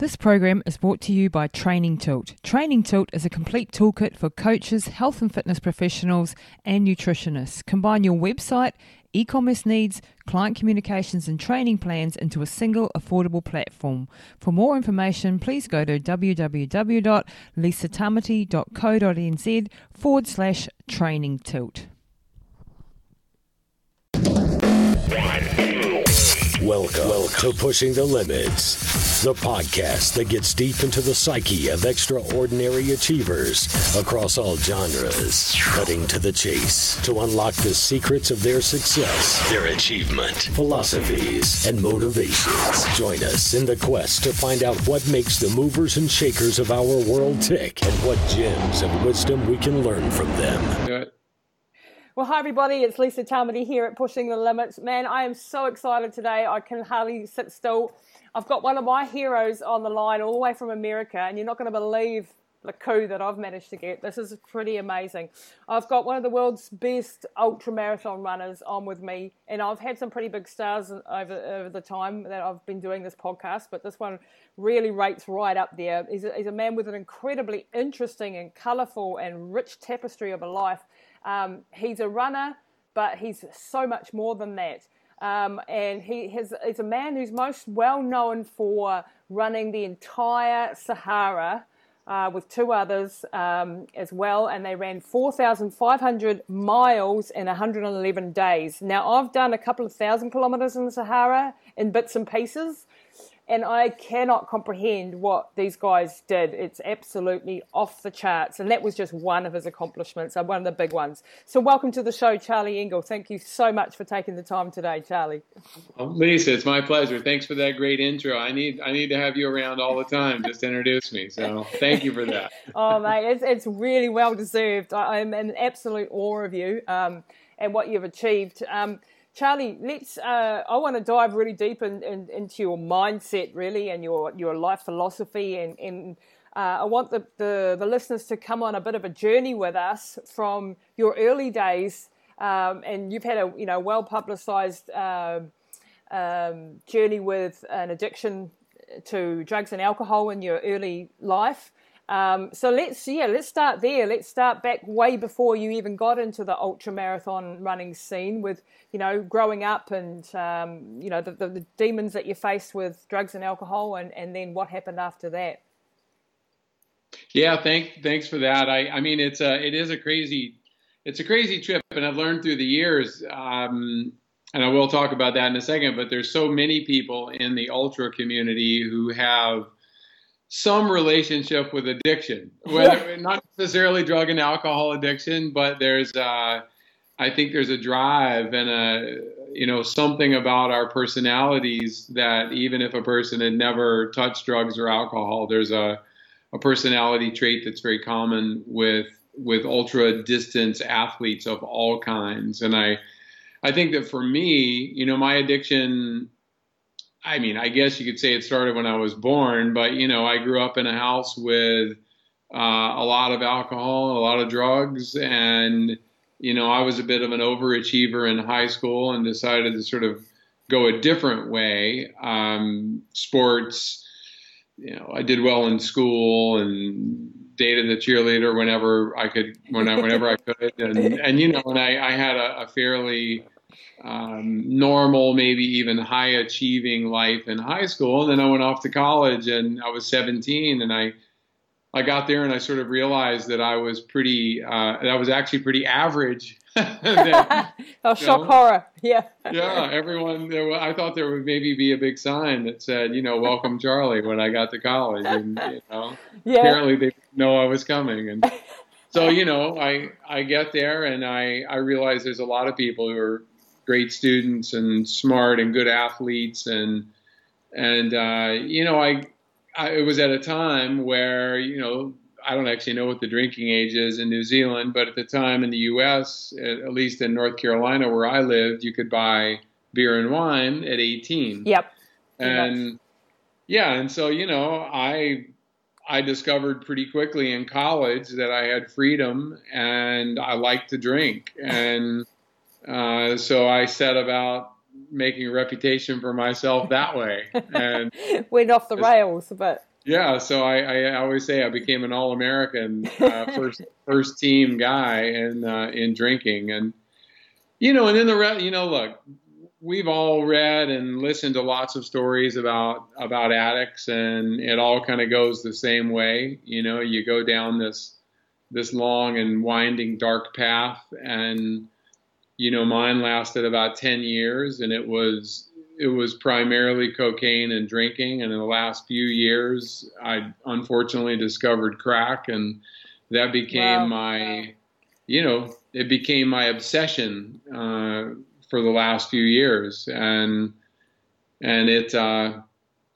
This program is brought to you by Training Tilt. Training Tilt is a complete toolkit for coaches, health and fitness professionals, and nutritionists. Combine your website, e commerce needs, client communications, and training plans into a single affordable platform. For more information, please go to www.lisatamati.co.nz forward slash training tilt. Welcome, Welcome to Pushing the Limits, the podcast that gets deep into the psyche of extraordinary achievers across all genres, cutting to the chase to unlock the secrets of their success, their achievement, philosophies, and motivations. Join us in the quest to find out what makes the movers and shakers of our world tick and what gems of wisdom we can learn from them. Good. Well, hi everybody, it's Lisa Tamati here at Pushing the Limits. Man, I am so excited today. I can hardly sit still. I've got one of my heroes on the line all the way from America, and you're not going to believe the coup that I've managed to get. This is pretty amazing. I've got one of the world's best ultra marathon runners on with me, and I've had some pretty big stars over, over the time that I've been doing this podcast, but this one really rates right up there. He's a, he's a man with an incredibly interesting and colourful and rich tapestry of a life um, he's a runner, but he's so much more than that. Um, and he has, is a man who's most well known for running the entire Sahara uh, with two others um, as well, and they ran 4,500 miles in 111 days. Now, I've done a couple of thousand kilometers in the Sahara in bits and pieces, and I cannot comprehend what these guys did. It's absolutely off the charts, and that was just one of his accomplishments, uh, one of the big ones. So, welcome to the show, Charlie Engle. Thank you so much for taking the time today, Charlie. Lisa, it's my pleasure. Thanks for that great intro. I need I need to have you around all the time. Just introduce me. So, thank you for that. oh, mate, it's it's really well deserved. I, am in absolute awe of you um, and what you've achieved. Um, Charlie, let's. Uh, I want to dive really deep in, in, into your mindset, really, and your your life philosophy, and and uh, I want the, the, the listeners to come on a bit of a journey with us from your early days, um, and you've had a you know well publicized um, um, journey with an addiction to drugs and alcohol in your early life. Um, so let's yeah, let's start there. Let's start back way before you even got into the ultra marathon running scene with you know growing up and um, you know the, the, the, demons that you faced with drugs and alcohol, and, and then what happened after that. Yeah, thank thanks for that. I I mean it's a it is a crazy it's a crazy trip, and I've learned through the years. Um, and I will talk about that in a second. But there's so many people in the ultra community who have some relationship with addiction, whether not necessarily drug and alcohol addiction, but there's uh, I think there's a drive and a you know something about our personalities that even if a person had never touched drugs or alcohol, there's a a personality trait that's very common with with ultra distance athletes of all kinds, and I I think that for me, you know, my addiction I mean, I guess you could say it started when I was born, but you know, I grew up in a house with uh, a lot of alcohol, a lot of drugs, and you know, I was a bit of an overachiever in high school and decided to sort of go a different way. Um, sports, you know, I did well in school and dated the cheerleader whenever I could, when I, whenever I could, and and you know, and I, I had a, a fairly um, normal, maybe even high achieving life in high school. And then I went off to college and I was 17 and I, I got there and I sort of realized that I was pretty, uh, that was actually pretty average. that, oh, shock know, horror. Yeah. yeah. Everyone, there, I thought there would maybe be a big sign that said, you know, welcome Charlie when I got to college. And, you know, yeah. apparently they didn't know I was coming. And so, you know, I, I get there and I, I realize there's a lot of people who are great students and smart and good athletes and and uh, you know I, I it was at a time where you know I don't actually know what the drinking age is in New Zealand, but at the time in the U.S., at least in North Carolina where I lived, you could buy beer and wine at 18. Yep. And yeah, and so you know I I discovered pretty quickly in college that I had freedom and I liked to drink and uh, so I set about making a reputation for myself that way. And went off the rails, but Yeah, so I, I always say I became an all-American uh, first first team guy in uh, in drinking, and you know, and then the rest, you know, look, we've all read and listened to lots of stories about about addicts, and it all kind of goes the same way. You know, you go down this this long and winding dark path, and you know, mine lasted about ten years, and it was it was primarily cocaine and drinking. And in the last few years, I unfortunately discovered crack, and that became wow. my, you know, it became my obsession uh, for the last few years, and and it, uh,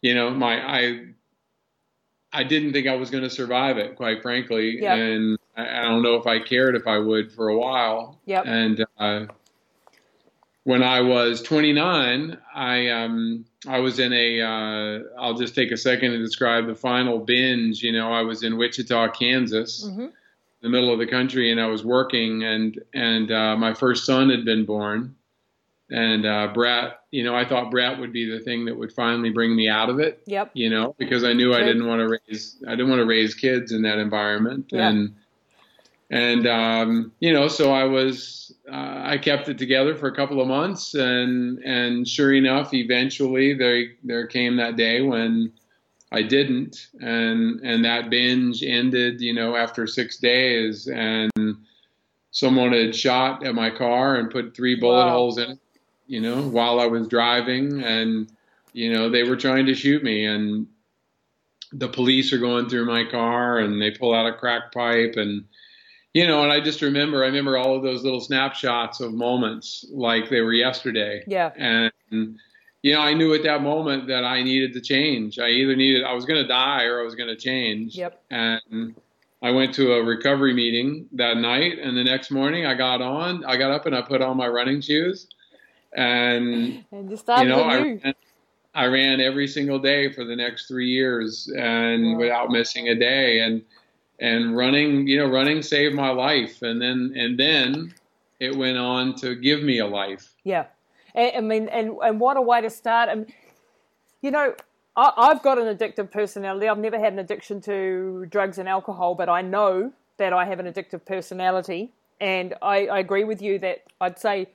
you know, my I. I didn't think I was going to survive it, quite frankly, yep. and I, I, don't know if I cared if I would for a while. Yep. And uh, when I was 29, I um, I was in a. will uh, just take a second to describe the final binge. You know, I was in Wichita, Kansas, mm-hmm. the middle of the country, and I was working, and and uh, my first son had been born, and uh, Brett. You know, I thought Brett would be the thing that would finally bring me out of it. Yep. You know, because I knew I didn't want to raise I didn't want to raise kids in that environment, and and um, you know, so I was uh, I kept it together for a couple of months, and and sure enough, eventually there there came that day when I didn't, and and that binge ended, you know, after six days, and someone had shot at my car and put three bullet wow. holes in it, you know, while I was driving, and you know they were trying to shoot me, and the police are going through my car, and they pull out a crack pipe and you know, and I just remember, I remember all of those little snapshots of moments like they were yesterday. Yeah. And, you know, I knew at that moment that I needed to change. I either needed, I was going to die or I was going to change. Yep. And I went to a recovery meeting that night. And the next morning I got on, I got up and I put on my running shoes. And, and you, you know, I ran, I ran every single day for the next three years and wow. without missing a day. And, and running, you know, running saved my life. And then, and then it went on to give me a life. Yeah. I mean, and, and what a way to start. And, you know, I, have got an addictive personality. I've never had an addiction to drugs and alcohol, but I know that I have an addictive personality. And I, I agree with you that I'd say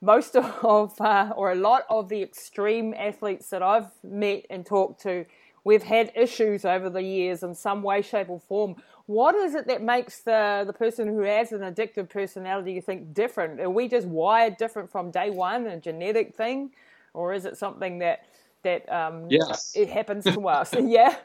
most of, uh, or a lot of the extreme athletes that I've met and talked to, we've had issues over the years in some way, shape, or form what is it that makes the the person who has an addictive personality you think different? Are we just wired different from day one, a genetic thing, or is it something that that um, yes. it happens to us? yeah.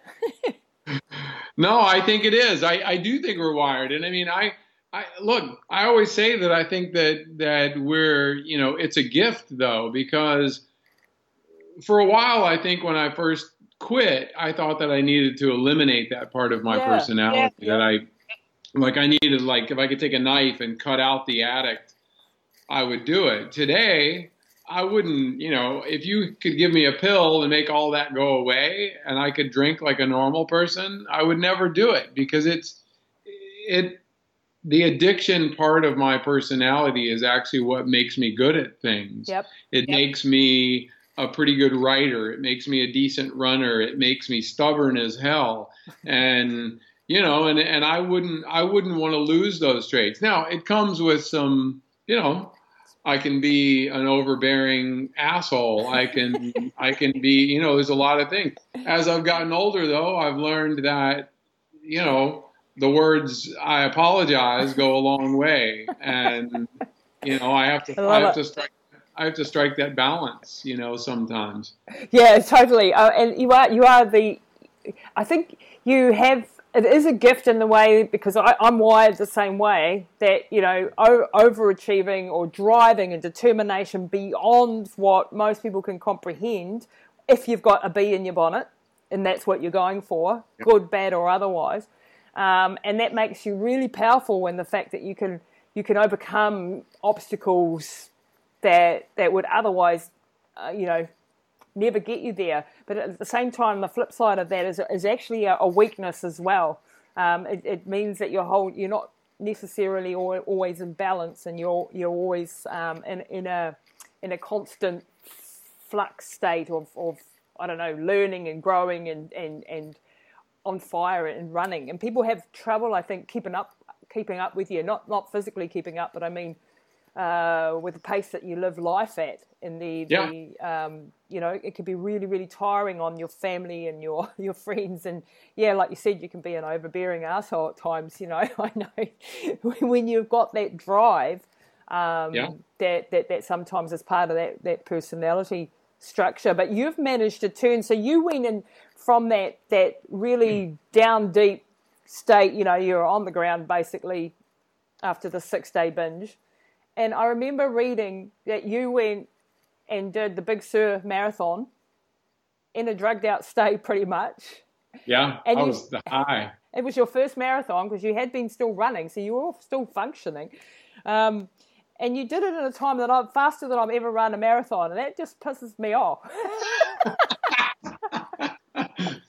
no, I think it is. I, I do think we're wired, and I mean, I I look. I always say that I think that that we're you know it's a gift though because for a while I think when I first quit, I thought that I needed to eliminate that part of my yeah, personality. Yeah, that I, like, I needed, like, if I could take a knife and cut out the addict, I would do it. Today, I wouldn't, you know, if you could give me a pill and make all that go away and I could drink like a normal person, I would never do it because it's, it, the addiction part of my personality is actually what makes me good at things. Yep. It yep. makes me a pretty good writer. It makes me a decent runner. It makes me stubborn as hell. And you know, and and I wouldn't I wouldn't want to lose those traits. Now, it comes with some, you know, I can be an overbearing asshole. I can I can be, you know, there's a lot of things. As I've gotten older though, I've learned that you know, the words I apologize go a long way and you know, I have to I, I have it. to strike I have to strike that balance, you know, sometimes. Yeah, totally. Uh, and you are you are the. I think you have. It is a gift in the way because I, am wired the same way that you know o- overachieving or driving and determination beyond what most people can comprehend. If you've got a bee in your bonnet and that's what you're going for, good, bad, or otherwise, um, and that makes you really powerful when the fact that you can you can overcome obstacles that that would otherwise, uh, you know, never get you there. But at the same time, the flip side of that is is actually a, a weakness as well. Um, it, it, means that you're whole, you're not necessarily always in balance, and you're you're always um, in in a in a constant flux state of, of I don't know learning and growing and and and on fire and running, and people have trouble, I think, keeping up keeping up with you. Not not physically keeping up, but I mean uh, with the pace that you live life at. In the, Yeah. the um, you know, it can be really really tiring on your family and your your friends. And yeah, like you said, you can be an overbearing asshole at times. You know, I know when you've got that drive. Um, Yeah. that, that that sometimes is part of that that personality structure. But you've managed to turn. So you went in from that that really down deep state. You know, you're on the ground basically after the six day binge. And I remember reading that you went and did the Big Sur marathon in a drugged out state, pretty much. Yeah, And I you- was high. It was your first marathon because you had been still running, so you were still functioning. Um, and you did it in a time that I'm faster than I've ever run a marathon, and that just pisses me off.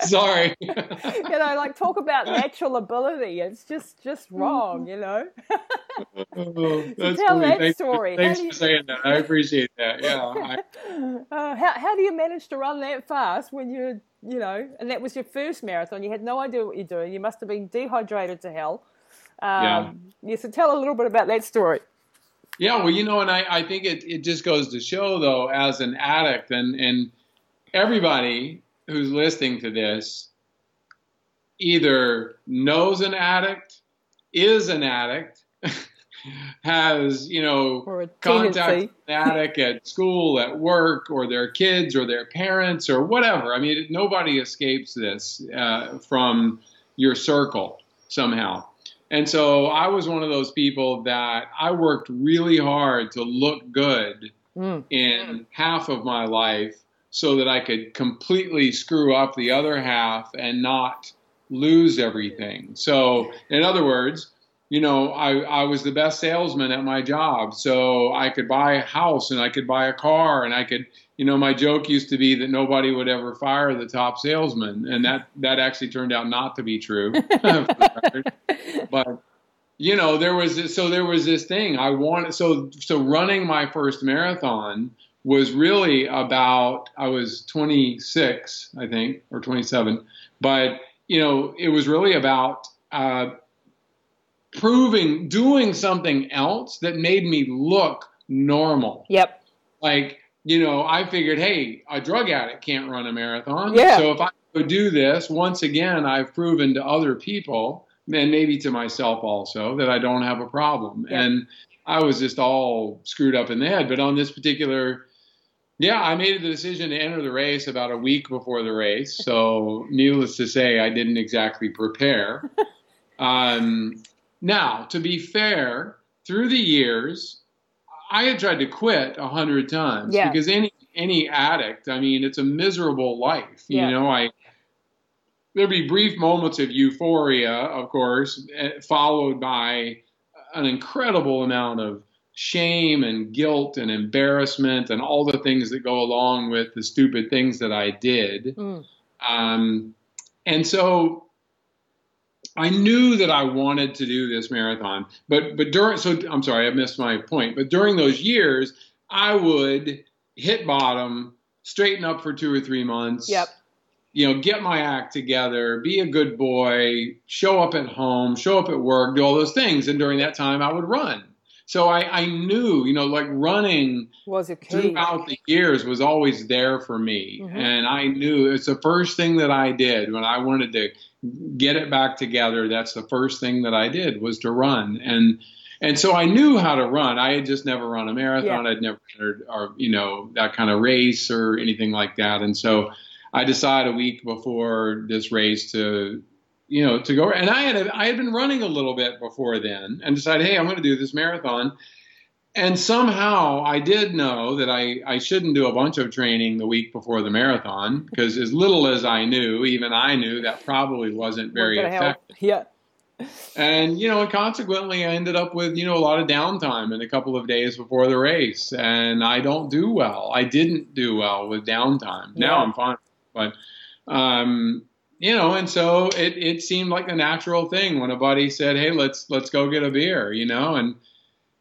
Sorry. you know, like talk about natural ability. It's just just wrong, you know. Oh, that's tell funny. that Thanks, story. Thanks do for saying that. I appreciate that. Yeah. I, Uh, how how do you manage to run that fast when you're you know, and that was your first marathon. You had no idea what you're doing. You must have been dehydrated to hell. Um, yeah. So tell a little bit about that story. Yeah, well, you know, and I, I think it, it just goes to show, though, as an addict, and, and everybody who's listening to this either knows an addict, is an addict, has, you know, contact an addict at school, at work, or their kids, or their parents, or whatever. I mean, nobody escapes this uh, from your circle somehow. And so I was one of those people that I worked really hard to look good Mm. in half of my life so that I could completely screw up the other half and not lose everything. So, in other words, you know, I, I was the best salesman at my job. So I could buy a house and I could buy a car and I could, you know, my joke used to be that nobody would ever fire the top salesman. And that, that actually turned out not to be true. for the record. but you know there was this, so there was this thing i wanted so so running my first marathon was really about i was 26 i think or 27 but you know it was really about uh, proving doing something else that made me look normal Yep. like you know i figured hey a drug addict can't run a marathon Yeah. so if i could do this once again i've proven to other people and maybe to myself also that i don't have a problem Yeah. and i was just all screwed up in the head but on this particular yeah i made the decision to enter the race about a week before the race so needless to say i didn't exactly prepare um, now to be fair through the years I had tried to quit a hundred times Yeah. because any any addict, I mean, it's a miserable life. Yeah. You know, I there'd be brief moments of euphoria, of course, eh, followed by an incredible amount of shame and guilt and embarrassment and all the things that go along with the stupid things that I did. Mm. Um, and so I knew that I wanted to do this marathon, but but during so I'm sorry I missed my point. But during those years, I would hit bottom, straighten up for two or three months. Yep. You know, get my act together, be a good boy, show up at home, show up at work, do all those things. And during that time, I would run. So I, I knew, you know, like running Was key. throughout the years was always there for me Mhm. and i knew it's the first thing that i did when i wanted to get it back together that's the first thing that i did was to run and and so i knew how to run i had just never run a marathon Yeah. i'd never entered or you know that kind of race or anything like that and so i decided a week before this race to you know to go and i had i had been running a little bit before then and decided hey i'm going to do this marathon and somehow I did know that I, I shouldn't do a bunch of training the week before the marathon because as little as I knew, even I knew that probably wasn't very Weren't help. effective. Yeah. And you know, and consequently, I ended up with you know a lot of downtime in a couple of days before the race, and I don't do well. I didn't do well with downtime. Now I'm fine, but um, you know, and so it it seemed like a natural thing when a buddy said, "Hey, let's let's go get a beer," you know, and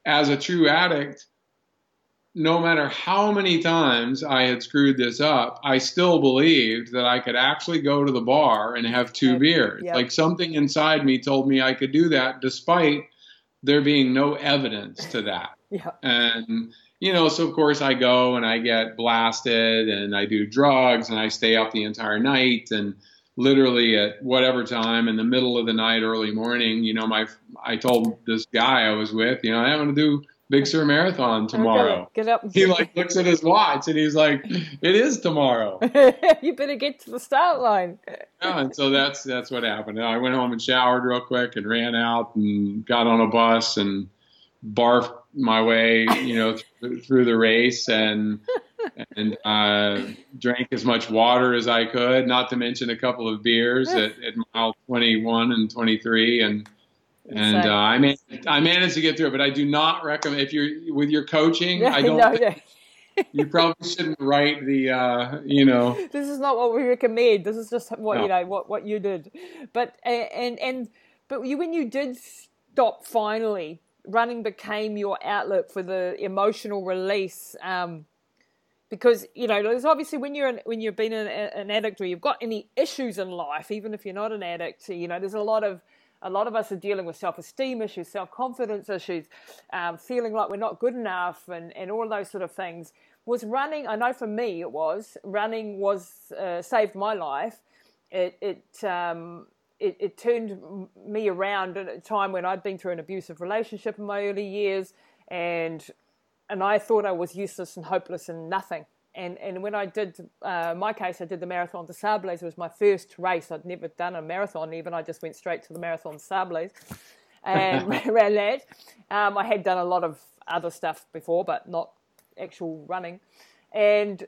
as a true addict, no matter how many times I had screwed this up, I still believed that I could actually go to the bar and have two beers. Yep. Like something inside me told me I could do that despite there being no evidence to that. Yeah. And you know, so of course I go and I get blasted and I do drugs and I stay up the entire night and literally at whatever time in the middle of the night, early morning, you know, my I told this guy I was with, you know, I'm to do Big Sur Marathon tomorrow. Get up. He like looks at his watch and he's like, "It is tomorrow." you better get to the start line. yeah, and so that's that's what happened. I went home and showered real quick and ran out and got on a bus and barfed my way, you know, th- through the race and and uh, drank as much water as I could. Not to mention a couple of beers at, at mile 21 and 23 and and uh, I managed, I managed to get through it, but I do not recommend if you're with your coaching. I don't. No, no. you probably shouldn't write the, uh, you know. This is not what we recommend. This is just what no. you know what what you did, but and and but you when you did stop finally, running became your outlet for the emotional release. Um, because you know, there's obviously when you're an, when you've been an, an addict or you've got any issues in life, even if you're not an addict, you know, there's a lot of a lot of us are dealing with self-esteem issues, self-confidence issues, um, feeling like we're not good enough, and, and all those sort of things. Was running? I know for me it was running was uh, saved my life. It it, um, it it turned me around at a time when I'd been through an abusive relationship in my early years, and and I thought I was useless and hopeless and nothing and and when I did uh, my case, I did the Marathon des Sables. It was my first race. I'd never done a marathon even. I just went straight to the Marathon des Sables and ran that. Um, I had done a lot of other stuff before, but not actual running. And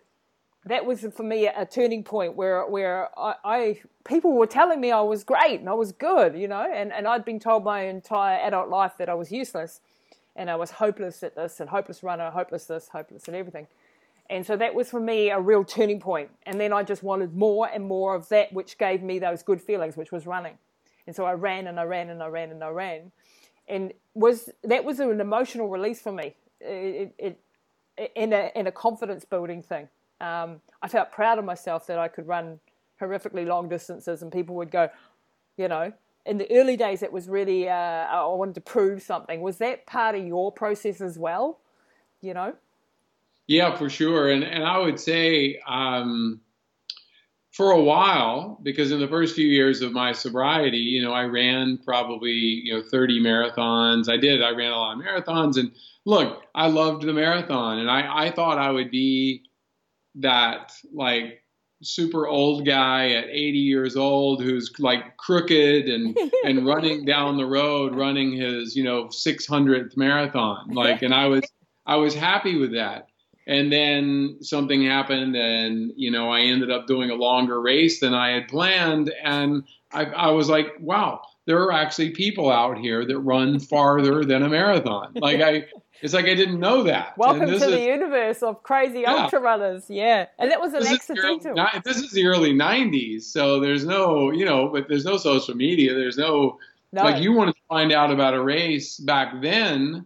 that was for me a, turning point where where I, I, people were telling me I was great and I was good, you know, and, and I'd been told my entire adult life that I was useless and I was hopeless at this and hopeless runner, hopeless this, hopeless at everything. And so that was for me a real turning point. And then I just wanted more and more of that, which gave me those good feelings, which was running. And so I ran and I ran and I ran and I ran. And was that was an emotional release for me. It, it, it in a in a confidence building thing. Um, I felt proud of myself that I could run horrifically long distances, and people would go, you know. In the early days, it was really uh, I wanted to prove something. Was that part of your process as well? You know. Yeah, for sure. And and I would say um, for a while, because in the first few years of my sobriety, you know, I ran probably you know 30 marathons. I did. I ran a lot of marathons, and look, I loved the marathon, and I I thought I would be that like super old guy at 80 years old who's like crooked and and running down the road running his you know 600th marathon. Like and I was I was happy with that. And then something happened and you know i ended up doing a longer race than i had planned. And i, I was like wow there are actually people out here that run farther than a marathon. Like i it's like i didn't know that welcome to is, the universe of crazy yeah. ultra runners yeah and that was an accidental is this is the early 90s so there's no you know but there's no social media there's no, no. like you wanted to find out about a race back then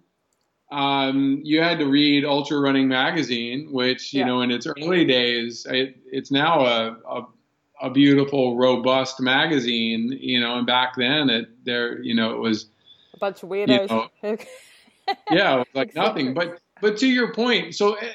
um, you had to read Ultra Running Magazine, which you yeah. know in its early days, it, it's now a, a, a beautiful, robust magazine. You know, and back then it there, you know, it was a bunch of weirdos. You know, yeah, like nothing. But but to your point, so uh,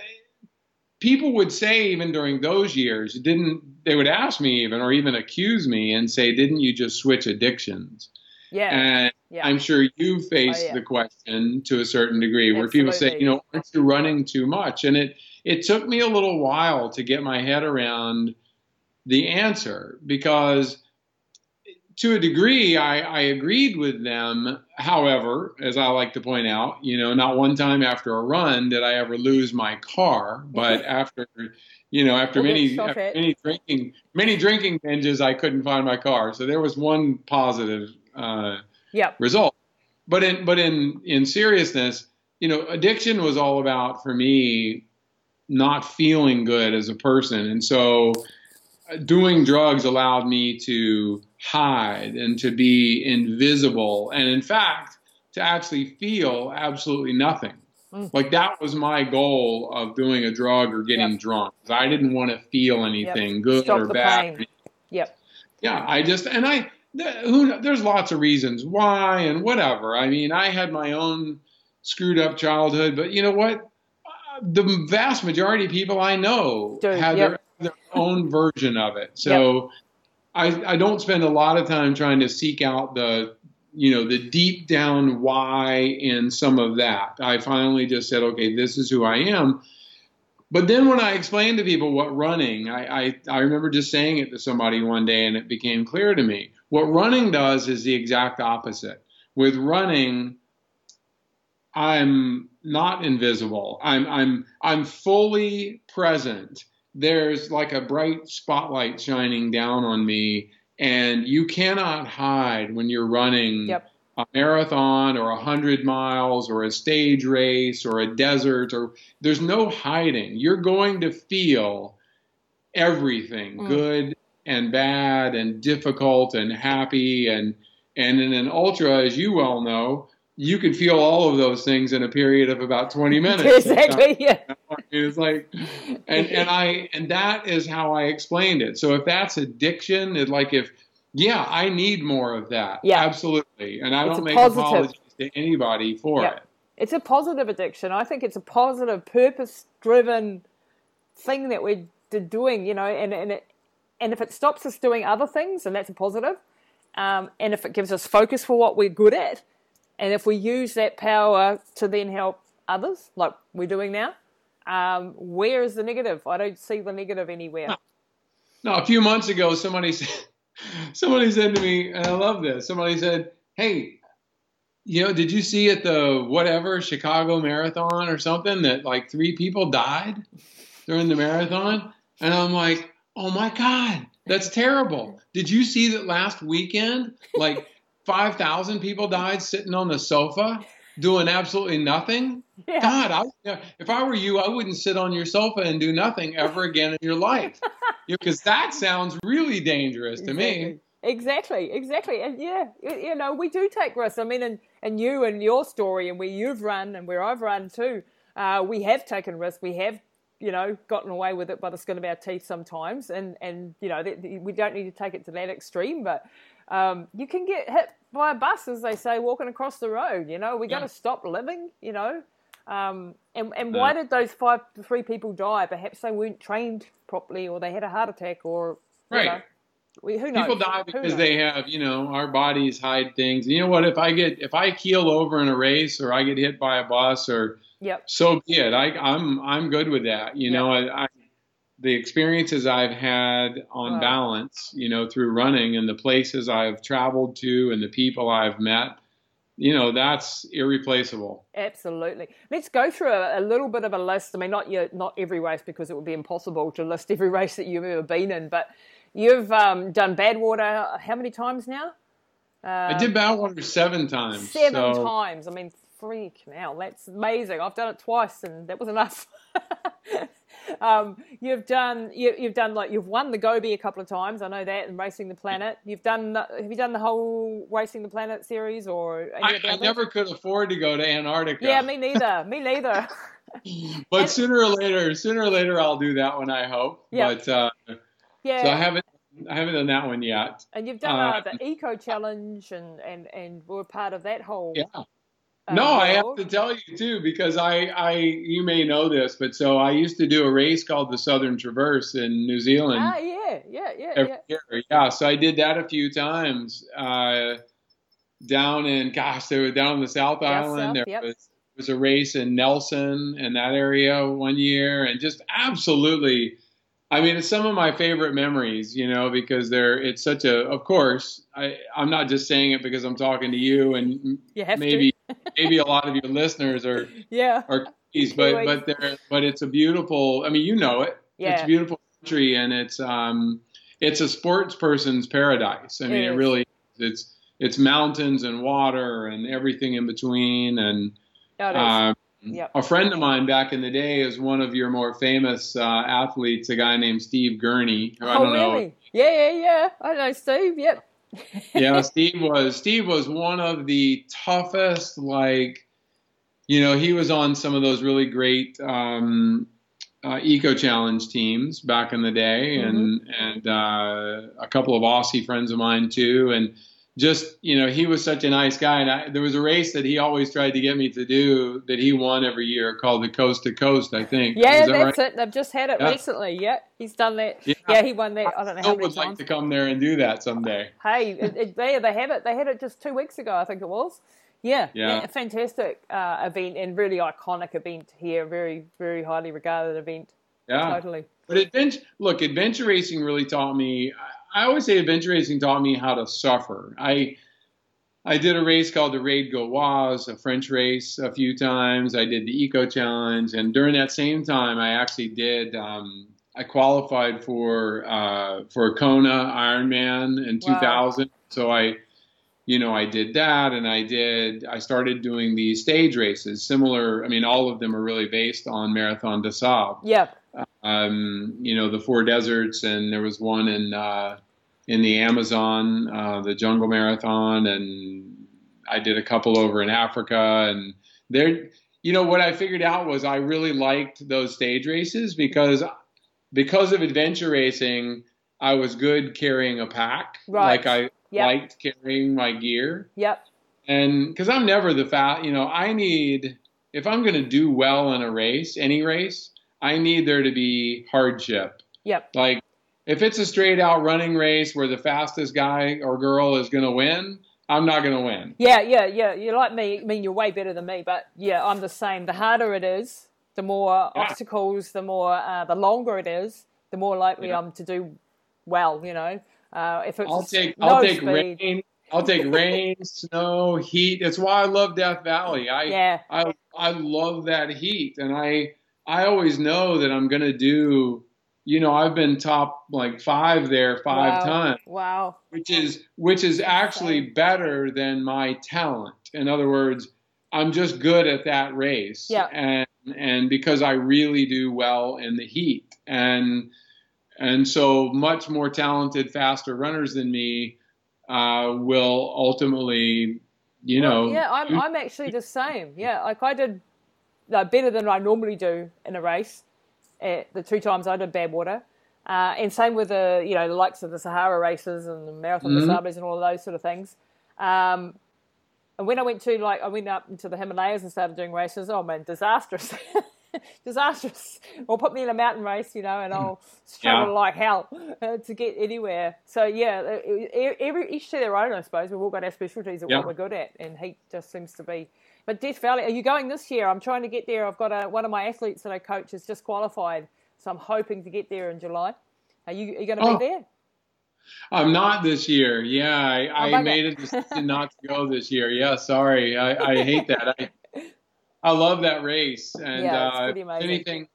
people would say even during those years, didn't they would ask me even or even accuse me and say, didn't you just switch addictions? Yeah. And yeah. I'm sure you faced oh, yeah. the question to a certain degree where people say, you know, aren't you running too much? And it it took me a little while to get my head around the answer because to a degree I, I agreed with them. However, as I like to point out, you know, not one time after a run did I ever lose my car, but after you know, after many after many drinking many drinking binges, I couldn't find my car. So there was one positive uh, yep. result. But in but in in seriousness, you know, addiction was all about for me not feeling good as a person, and so uh, doing drugs allowed me to hide and to be invisible, and in fact, to actually feel absolutely nothing. Mm. Like that was my goal of doing a drug or getting yep. drunk. I didn't want to feel anything yep. good Stop or bad. Pain. Yep. Yeah, I just and I who there's lots of reasons why and whatever. I mean, I had my own screwed up childhood, but you know what? Uh, the vast majority of people I know Dude, have yep. their, their own version of it. So I, I don't spend a lot of time trying to seek out the you know the deep down why in some of that. I finally just said, okay, this is who I am. But then when I explained to people what running, I, I, I remember just saying it to somebody one day and it became clear to me. What running does is the exact opposite. With running, I'm not invisible. I'm I'm I'm fully present there's like a bright spotlight shining down on me, and you cannot hide when you're running yep. a marathon or a hundred miles or a stage race or a desert or there's no hiding. You're going to feel everything, mm. good and bad and difficult and happy and and in an ultra, as you well know, you can feel all of those things in a period of about 20 minutes. exactly. Yeah. It's like, and, and I, and that is how I explained it. So if that's addiction, it like if, yeah, I need more of that. Yeah. Absolutely. And I it's don't make positive. apologies to anybody for yeah. it. It's a positive addiction. I think it's a positive, purpose driven thing that we're doing, you know, and, and, it, and if it stops us doing other things, and that's a positive, um, and if it gives us focus for what we're good at, and if we use that power to then help others, like we're doing now, um, where is the negative? I don't see the negative anywhere. No. a few months ago, somebody said, somebody said to me, and I love this. Somebody said, "Hey, you know, did you see at the whatever Chicago Marathon or something that like three people died during the marathon?" And I'm like, "Oh my god, that's terrible! Did you see that last weekend? Like." 5,000 people died sitting on the sofa doing absolutely nothing. Yeah. God, I, if I were you, I wouldn't sit on your sofa and do nothing ever again in your life. Because that sounds really dangerous to exactly. me. Exactly, exactly. And yeah, you know, we do take risks. I mean, and, and you and your story and where you've run and where I've run too, uh, we have taken risks. We have, you know, gotten away with it by the skin of our teeth sometimes. And, and you know, we don't need to take it to that extreme, but um, you can get hit by a bus, as they say, walking across the road. You know, we got to stop living. You know, um, and and why did those five three people die? Perhaps they weren't trained properly, or they had a heart attack, or right. Know, we, who knows? People die because they have, you know, our bodies hide things. You know what? If I get if I keel over in a race, or I get hit by a bus, or yep. so be it. I, I'm I'm good with that. You yep. know, I, I the experiences I've had on wow. balance, you know, through running and the places I've traveled to and the people I've met, you know, that's irreplaceable. Absolutely. Let's go through a, a little bit of a list. I mean, not your, not every race because it would be impossible to list every race that you've ever been in, but you've um, done Badwater how many times now? Uh, I did Badwater seven times. Seven so. times. I mean, freak now. That's amazing. I've done it twice and that was enough. um, you've done you, have done like you've won the Gobi a couple of times. I know that, and Racing the Planet. You've done have you done the whole Racing the Planet series or? I, I never could afford to go to Antarctica. Yeah, me neither. me neither. but and, sooner or later, sooner or later, I'll do that one. I hope. Yeah. But uh, yeah. So I haven't. I haven't done that one yet. And you've done uh, uh, the Eco Challenge, and, and, and we're part of that whole yeah. Uh, no, I have to tell you too because I, I, you may know this, but so I used to do a race called the Southern Traverse in New Zealand. Ah, yeah, yeah, yeah, yeah. Year. Yeah, so I did that a few times. Uh, down in, gosh, they were down in the South Island. South, there yep. was, was a race in Nelson and that area one year, and just absolutely. I mean, it's some of my favorite memories, you know, because they're it's such a. Of course, I I'm not just saying it because I'm talking to you and you maybe maybe a lot of your listeners are yeah are Kiwis, but but they're but it's a beautiful. I mean, you know it. Yeah. It's a beautiful country, and it's um it's a sports person's paradise. I mean, it, it really it's it's mountains and water and everything in between, and. Um, Yep. A friend of mine back in the day is one of your more famous uh, athletes, a guy named Steve Gurney. oh, really? Know. Yeah, yeah, yeah. I know Steve. Yep yeah, Steve was Steve was one of the toughest like you know, he was on some of those really great um, uh, eco challenge teams back in the day, mm-hmm. and and uh, a couple of Aussie friends of mine too, and just you know he was such a nice guy. And I, there was a race that he always tried to get me to do that he won every year called the coast to coast i think. Yeah that that's right? it. They've just had it yeah. recently. Yeah he's done that. Yeah. yeah, he won that. I don't know I how many would times. like to come there and do that someday. Hey it, it, they, they have it. They had it just two weeks ago i think it was. Yeah, yeah, yeah fantastic uh, event and really iconic event here. Very very highly regarded event. Yeah. Totally. But adventure look adventure racing really taught me I always say adventure racing taught me how to suffer. I I did a race called the Raid Gauloise, a French race, a few times. I did the Eco Challenge, and during that same time, I actually did. Um, I qualified for uh, for Kona Ironman in 2000. So I, you know, I did that, and I did. I started doing these stage races, similar. I mean, all of them are really based on Marathon des Sables. Yep um, you know, the four deserts, and there was one in uh, in the Amazon, uh, the Jungle Marathon, and I did a couple over in Africa, and there, you know, what I figured out was I really liked those stage races because because of adventure racing, I was good carrying a pack, right. like I yep. liked carrying my gear. Yep. And because I'm never the fat, you know, I need if I'm going to do well in a race, any race, I need there to be hardship. Yep. Like if it's a straight out running race where the fastest guy or girl is going to win, I'm not going to win. Yeah, yeah, yeah. You're like me. I mean, you're way better than me, but yeah, I'm the same. The harder it is, the more yeah. obstacles, the more, uh, the longer it is, the more likely yeah. I'm to do well. You know, uh, if it's I'll take, no I'll take speed, rain. I'll take rain, snow, heat. That's why I love Death Valley. I, yeah. I, I love that heat, and I I always know that I'm going to do, you know, I've been top like five there five wow. times. Wow. Which is which is actually better than my talent. In other words, I'm just good at that race. Yeah. And and because I really do well in the heat. And and so much more talented, faster runners than me uh, will ultimately, you well, know. Yeah, I'm, I'm actually the same. Yeah, like I did uh, better than I normally do in a race. Uh, the two times I did Badwater, uh, and same with the you know the likes of the Sahara races and the Marathon mm-hmm. des Sables and all of those sort of things. Um, and when I went to like I went up into the Himalayas and started doing races, oh man, disastrous. disastrous. Or put me in a mountain race, you know, and I'll struggle yeah. like hell uh, to get anywhere. So yeah, every each to their own, I suppose. We've all got our specialties of yeah. what we're good at, and heat just seems to be but Death Valley, are you going this year? I'm trying to get there. I've got a, one of my athletes that I coach has just qualified, so I'm hoping to get there in July. Are you, are you going to oh. be there? I'm not this year. Yeah, I, oh, I made a decision not to go this year. Yeah, sorry. I, I hate that. I I love that race. And yeah, uh, pretty amazing. anything,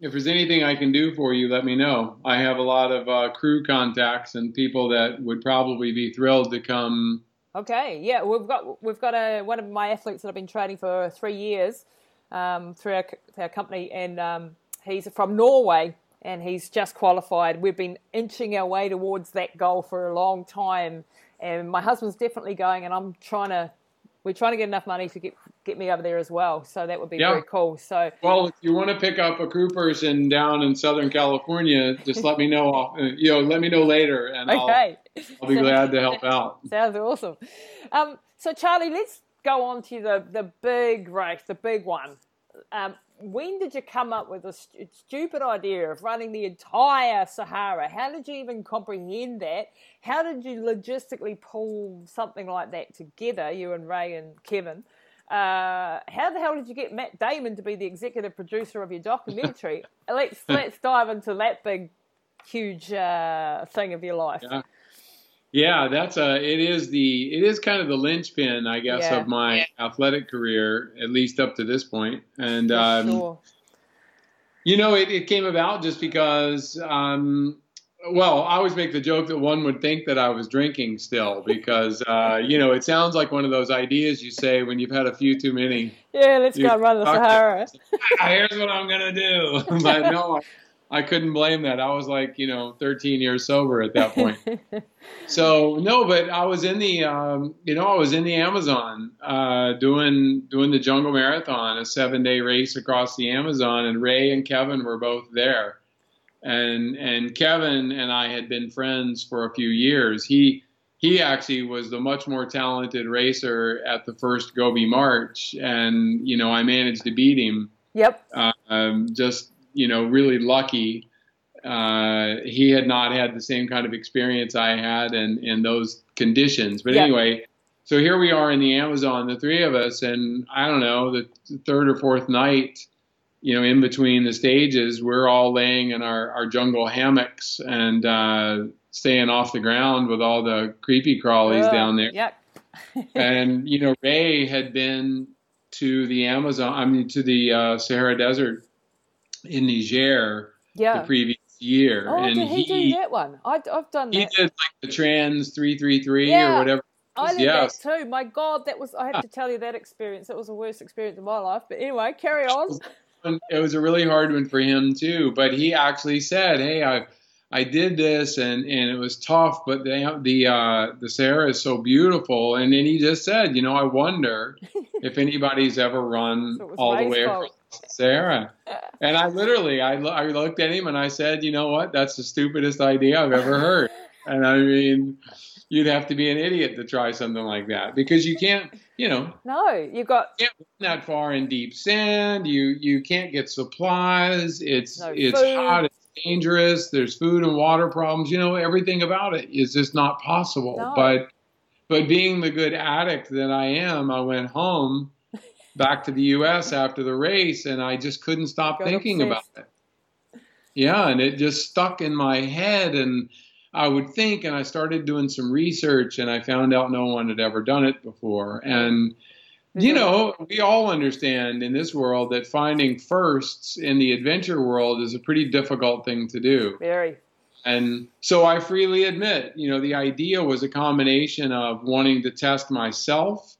if there's anything I can do for you, let me know. I have a lot of uh, crew contacts and people that would probably be thrilled to come Okay, yeah, we've got we've got a one of my athletes that I've been training for three years um, through our, our, company, and um, he's from Norway, and he's just qualified. We've been inching our way towards that goal for a long time, and my husband's definitely going, and I'm trying to we're trying to get enough money to get get me over there as well. So that would be yeah. very cool. So well, if you want to pick up a crew person down in Southern California, just let me know. Uh, you know, let me know later, and okay. I'll, I'll be glad to help out. Sounds awesome. Um, so Charlie, let's go on to the the big race, the big one. Um, when did you come up with a st- stupid idea of running the entire Sahara? How did you even comprehend that? How did you logistically pull something like that together, you and Ray and Kevin? Uh, how the hell did you get Matt Damon to be the executive producer of your documentary? let's let's dive into that big, huge uh, thing of your life. Yeah. Yeah, that's a. It is the. It is kind of the linchpin, I guess, yeah. of my yeah. athletic career, at least up to this point. And um, sure. you know, it, it came about just because. Um, well, I always make the joke that one would think that I was drinking still because uh, you know it sounds like one of those ideas you say when you've had a few too many. Yeah, let's go run the Sahara. Here's what I'm gonna do, but no, I couldn't blame that. I was like, you know, 13 years sober at that point. so no, but I was in the, um, you know, I was in the Amazon uh, doing doing the Jungle Marathon, a seven day race across the Amazon, and Ray and Kevin were both there, and and Kevin and I had been friends for a few years. He he actually was the much more talented racer at the first Gobi March, and you know I managed to beat him. Yep. Uh, um, just you know really lucky. Uh, he had not had the same kind of experience I had in in those conditions. But Yep. anyway, so here we are in the Amazon, the three of us, and I don't know the third or fourth night. You know, in between the stages, we're all laying in our, our jungle hammocks and uh, staying off the ground with all the creepy crawlies down there. Yep. And you know, Ray had been to the Amazon, I mean, to the uh, Sahara Desert in Niger the previous year, Oh, and did he, do that one? I, I've done he that. did like the Trans three three three Yeah. or whatever. I did yes. that too. My God, that was. I have to tell you that experience. It was the worst experience of my life. But anyway, carry on. And it was a really hard one for him too. But he actually said, "Hey, I I did this, and and it was tough, but the the uh, the Sahara is so beautiful." And then he just said, "You know, I wonder if anybody's ever run So all the way fault. across the Sahara." And I literally, I lo- I looked at him and I said, "You know what? That's the stupidest idea I've ever heard." and I mean, you'd have to be an idiot to try something like that because you can't, you know, No, you got that far in deep sand. You you can't get supplies. It's No it's food. hot. It's dangerous. There's food and water problems. You know everything about it is just not possible. No. But but being the good addict that I am, I went home back to the U.S. after the race, and I just couldn't stop Got thinking obsessed. about it. Yeah, and it just stuck in my head, and I would think, and I started doing some research, and I found out no one had ever done it before, and you Mhm. know, we all understand in this world that finding firsts in the adventure world is a pretty difficult thing to do. very. And so I freely admit, you know, the idea was a combination of wanting to test myself,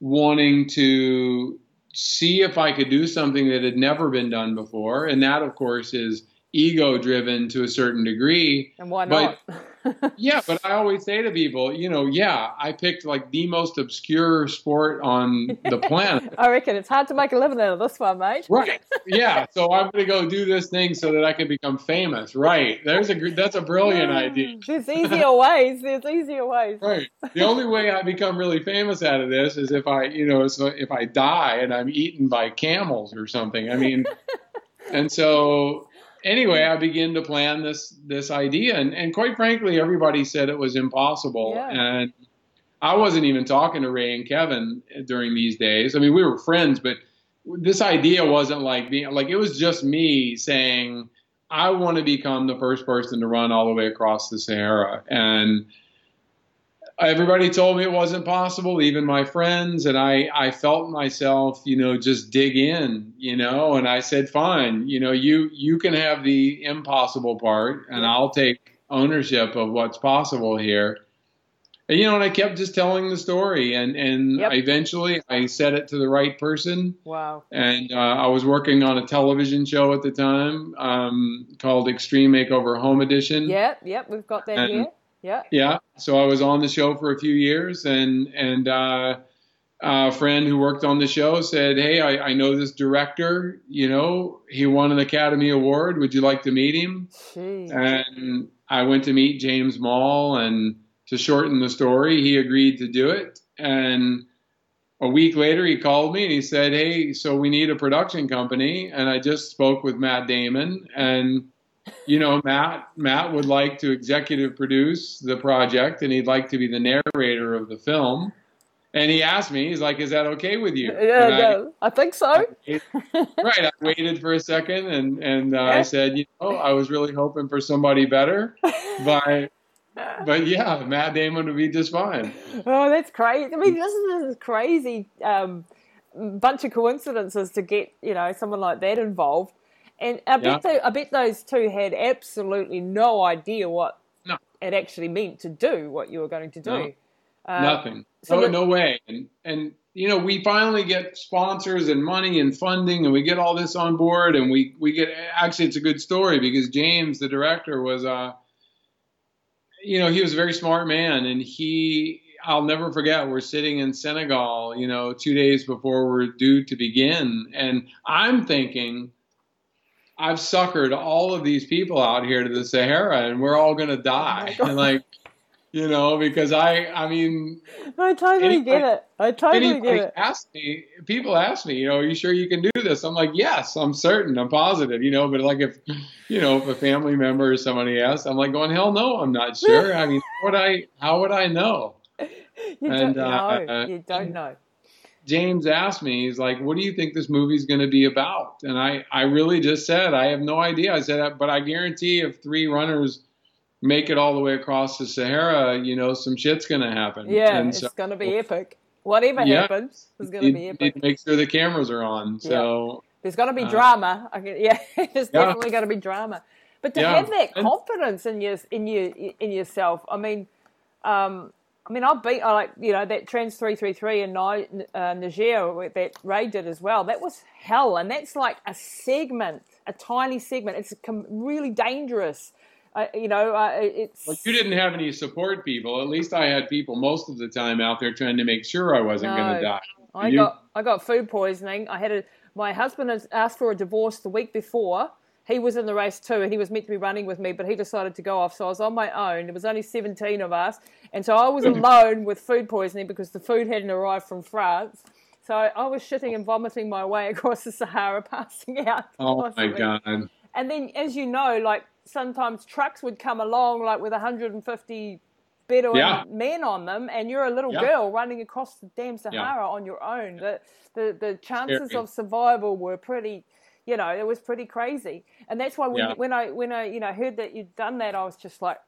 wanting to see if I could do something that had never been done before. And that, of course, is ego driven to a certain degree. And why But- Yeah, but I always say to people, you know, yeah, I picked like the most obscure sport on the planet. I reckon it's hard to make a living out of this one, mate. Right. Yeah. So I'm going to go do this thing so that I can become famous. Right. There's a that's a brilliant mm, idea. There's easier ways. There's easier ways. Right. The only way I become really famous out of this is if I, you know, so if I die and I'm eaten by camels or something. I mean, and so anyway, I begin to plan this this idea, and and quite frankly, everybody said it was impossible, Yeah. and I wasn't even talking to Ray and Kevin during these days. I mean, we were friends, but this idea wasn't like being like it was just me saying. I want to become the first person to run all the way across the Sahara. And everybody told me it wasn't possible, even my friends. And I, I felt myself, you know, just dig in, you know, and I said, fine, you know, you, you can have the impossible part and I'll take ownership of what's possible here. And, you know, and I kept just telling the story and, and Yep. eventually I said it to the right person Wow. and uh, I was working on a television show at the time um, called Extreme Makeover Home Edition. Yep, yep, we've got that And- here. Yeah. Yeah. So I was on the show for a few years, and and uh, a friend who worked on the show said, "Hey, I, I know this director. You know, he won an Academy Award. Would you like to meet him?" Gee. And I went to meet James Moll, and to shorten the story, he agreed to do it. And a week later, he called me and he said, "Hey, so we need a production company." And I just spoke with Matt Damon, and you know, Matt Matt would like to executive produce the project, and he'd like to be the narrator of the film. And he asked me, he's like, "Is that okay with you?" Yeah, I- yeah, I think so. right. I waited for a second, and and uh, Yeah. I said, you know, I was really hoping for somebody better, but but yeah, Matt Damon would be just fine. Oh, that's crazy. I mean, this is this is crazy um, bunch of coincidences to get you know someone like that involved, and I bet Yeah. I bet those two had absolutely no idea what No. it actually meant to do what you were going to do. No. Uh, Nothing. So no, no way. And and you know, we finally get sponsors and money and funding, and we get all this on board, and we we get. Actually, it's a good story because James, the director, was uh, you know, he was a very smart man, and he. I'll never forget. We're sitting in Senegal, you know, two days before we're due to begin, and I'm thinking, I've suckered all of these people out here to the Sahara, and we're all going to die. Oh and like, you know, because I, I mean, I totally anybody, get it. I totally get it. Ask me, people ask me, you know, are you sure you can do this? I'm like, yes, I'm certain, I'm positive, you know. But like, if you know, if a family member or somebody asks, I'm like, going, hell no, I'm not sure. I mean, how would I, how would I know? You and, don't uh, know. you don't know. James asked me, he's like, "What do you think this movie's going to be about?" And I, I really just said, "I have no idea." I said, "But I guarantee, if three runners." make it all the way across the Sahara, you know, some shit's going to happen. Yeah, and it's so, going to be epic. Whatever yeah, happens, it's going to be epic. Need make sure the cameras are on. So yeah. there's going to be uh, drama. yeah, there's yeah. definitely going to be drama. But to have that confidence in your in your in yourself, I mean, um, I mean, I'll beat I like you know that Trans three three three in uh, Niger that Ray did as well. That was hell, and that's like a segment, a tiny segment. It's really dangerous you know, uh, it's. Well, you didn't have any support people. At least I had people most of the time out there trying to make sure I wasn't no, going to die. I you? got I got food poisoning. I had a my husband has asked for a divorce the week before. He was in the race too, and he was meant to be running with me, but he decided to go off. So I was on my own. There was only 17 of us, and so I was mm. alone with food poisoning because the food hadn't arrived from France. So I was shitting and vomiting my way across the Sahara, passing out. Oh my god! And then, as you know, like sometimes trucks would come along like with 150 Bedouin yeah. men on them, and you're a little yeah. girl running across the damn Sahara yeah. on your own. The the, the chances Scary. of survival were pretty, you know, it was pretty crazy. And that's why when, when I when I you know heard that you'd done that, I was just like,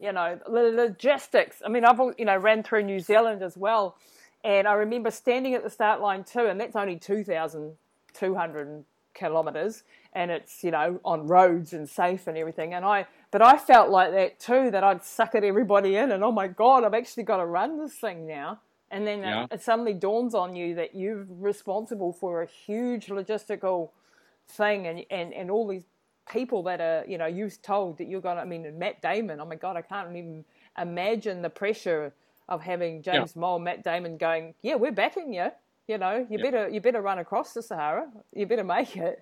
you know, the logistics. I mean, I've you know ran through New Zealand as well, and I remember standing at the start line too, and that's only two thousand two hundred kilometers and it's you know on roads and safe and everything and i but i felt like that too that i'd suckered everybody in and oh my god i've actually got to run this thing now and then yeah. it, it, suddenly dawns on you that you're responsible for a huge logistical thing and and, and all these people that are you know you've told that you're going to i mean matt damon oh my god i can't even imagine the pressure of having james yeah. Moll matt damon going yeah we're backing you you know you yeah. better you better run across the sahara you better make it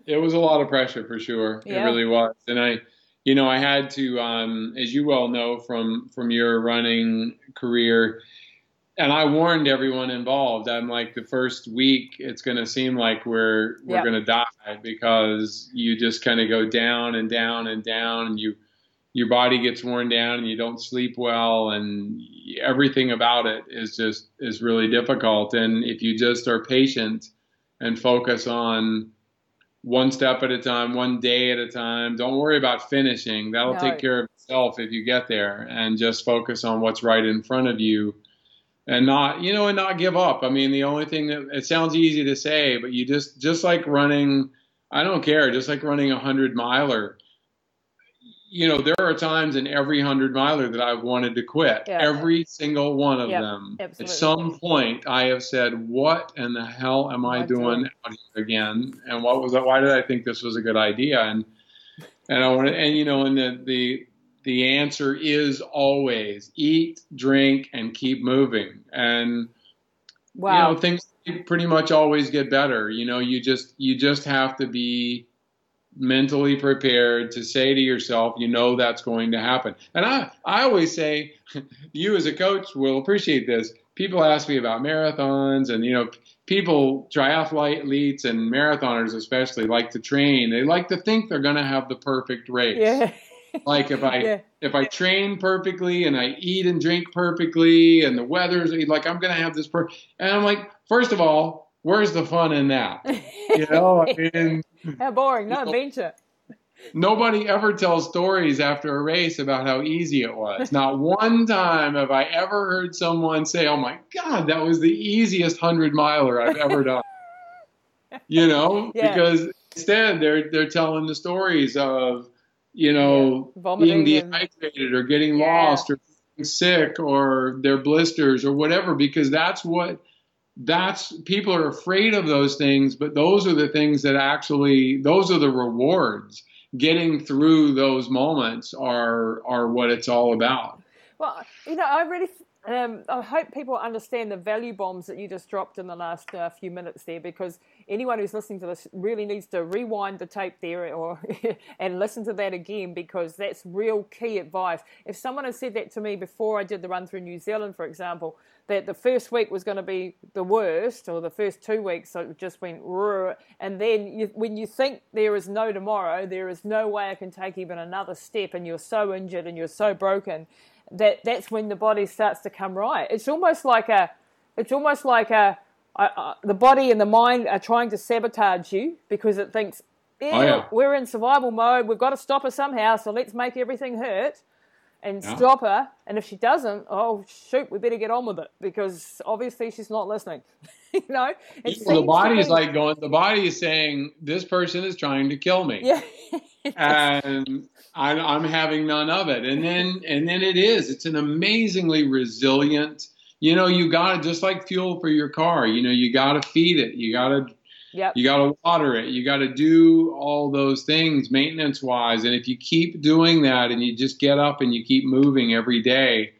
it was a lot of pressure for sure. Yeah. It really was. And I, you know, I had to, um, as you well know from from your running career, and I warned everyone involved. I'm like, the first week, it's going to seem like we're we're going to die because you just kind of go down and down and down, and you your body gets worn down, and you don't sleep well, and everything about it is just is really difficult. And if you just are patient and focus on one step at a time, one day at a time. Don't worry about finishing. That'll no. take care of itself if you get there and just focus on what's right in front of you and not, you know, and not give up. I mean, the only thing that it sounds easy to say, but you just, just like running, I don't care, just like running a hundred miler, you know, there are times in every hundred miler that I've wanted to quit. Yeah. Every single one of yep, them. Absolutely. At some point, I have said, "What in the hell am I doing out here again?" And what was that? Why did I think this was a good idea? And and I want to, and you know, and the the the answer is always eat, drink, and keep moving. And wow. you know, things pretty much always get better. You know, you just you just have to be mentally prepared to say to yourself, you know that's going to happen. And I, I always say, you as a coach will appreciate this. People ask me about marathons, and you know, people, triathletes and marathoners especially, like to train. They like to think they're going to have the perfect race. Yeah. like if I yeah. if I train perfectly and I eat and drink perfectly, and the weather's like I'm to have this. Per-. And I'm like, first of all, where's the fun in that? You know, I mean how boring, no adventure. Nobody ever tells stories after a race about how easy it was. Not one time have I ever heard someone say, "Oh my God, that was the easiest hundred miler I've ever done." you know, yeah. because instead they're they're telling the stories of you know yeah. being dehydrated and, or getting yeah. lost or sick or their blisters or whatever because that's what that's people are afraid of those things but those are the things that actually those are the rewards getting through those moments are are what it's all about well you know i really um, I hope people understand the value bombs that you just dropped in the last uh, few minutes there, because anyone who's listening to this really needs to rewind the tape there or and listen to that again, because that's real key advice. If someone had said that to me before I did the run through New Zealand, for example, that the first week was going to be the worst, or the first two weeks so it just went, and then you, when you think there is no tomorrow, there is no way I can take even another step, and you're so injured and you're so broken that that's when the body starts to come right. It's almost like a, it's almost like a, the body and the mind are trying to sabotage you because it thinks, oh, yeah. we're in survival mode. We've got to stop her somehow. So let's make everything hurt and yeah. stop her. And if she doesn't, oh shoot, we better get on with it because obviously she's not listening. you know, well, the body's like going. The body is saying this person is trying to kill me. Yeah. and I, I'm having none of it. And then and then it is. It's an amazingly resilient. You know, you got to just like fuel for your car. You know, you got to feed it. You got to Yep. You got to water it. You got to do all those things maintenance wise. And if you keep doing that and you just get up and you keep moving every day,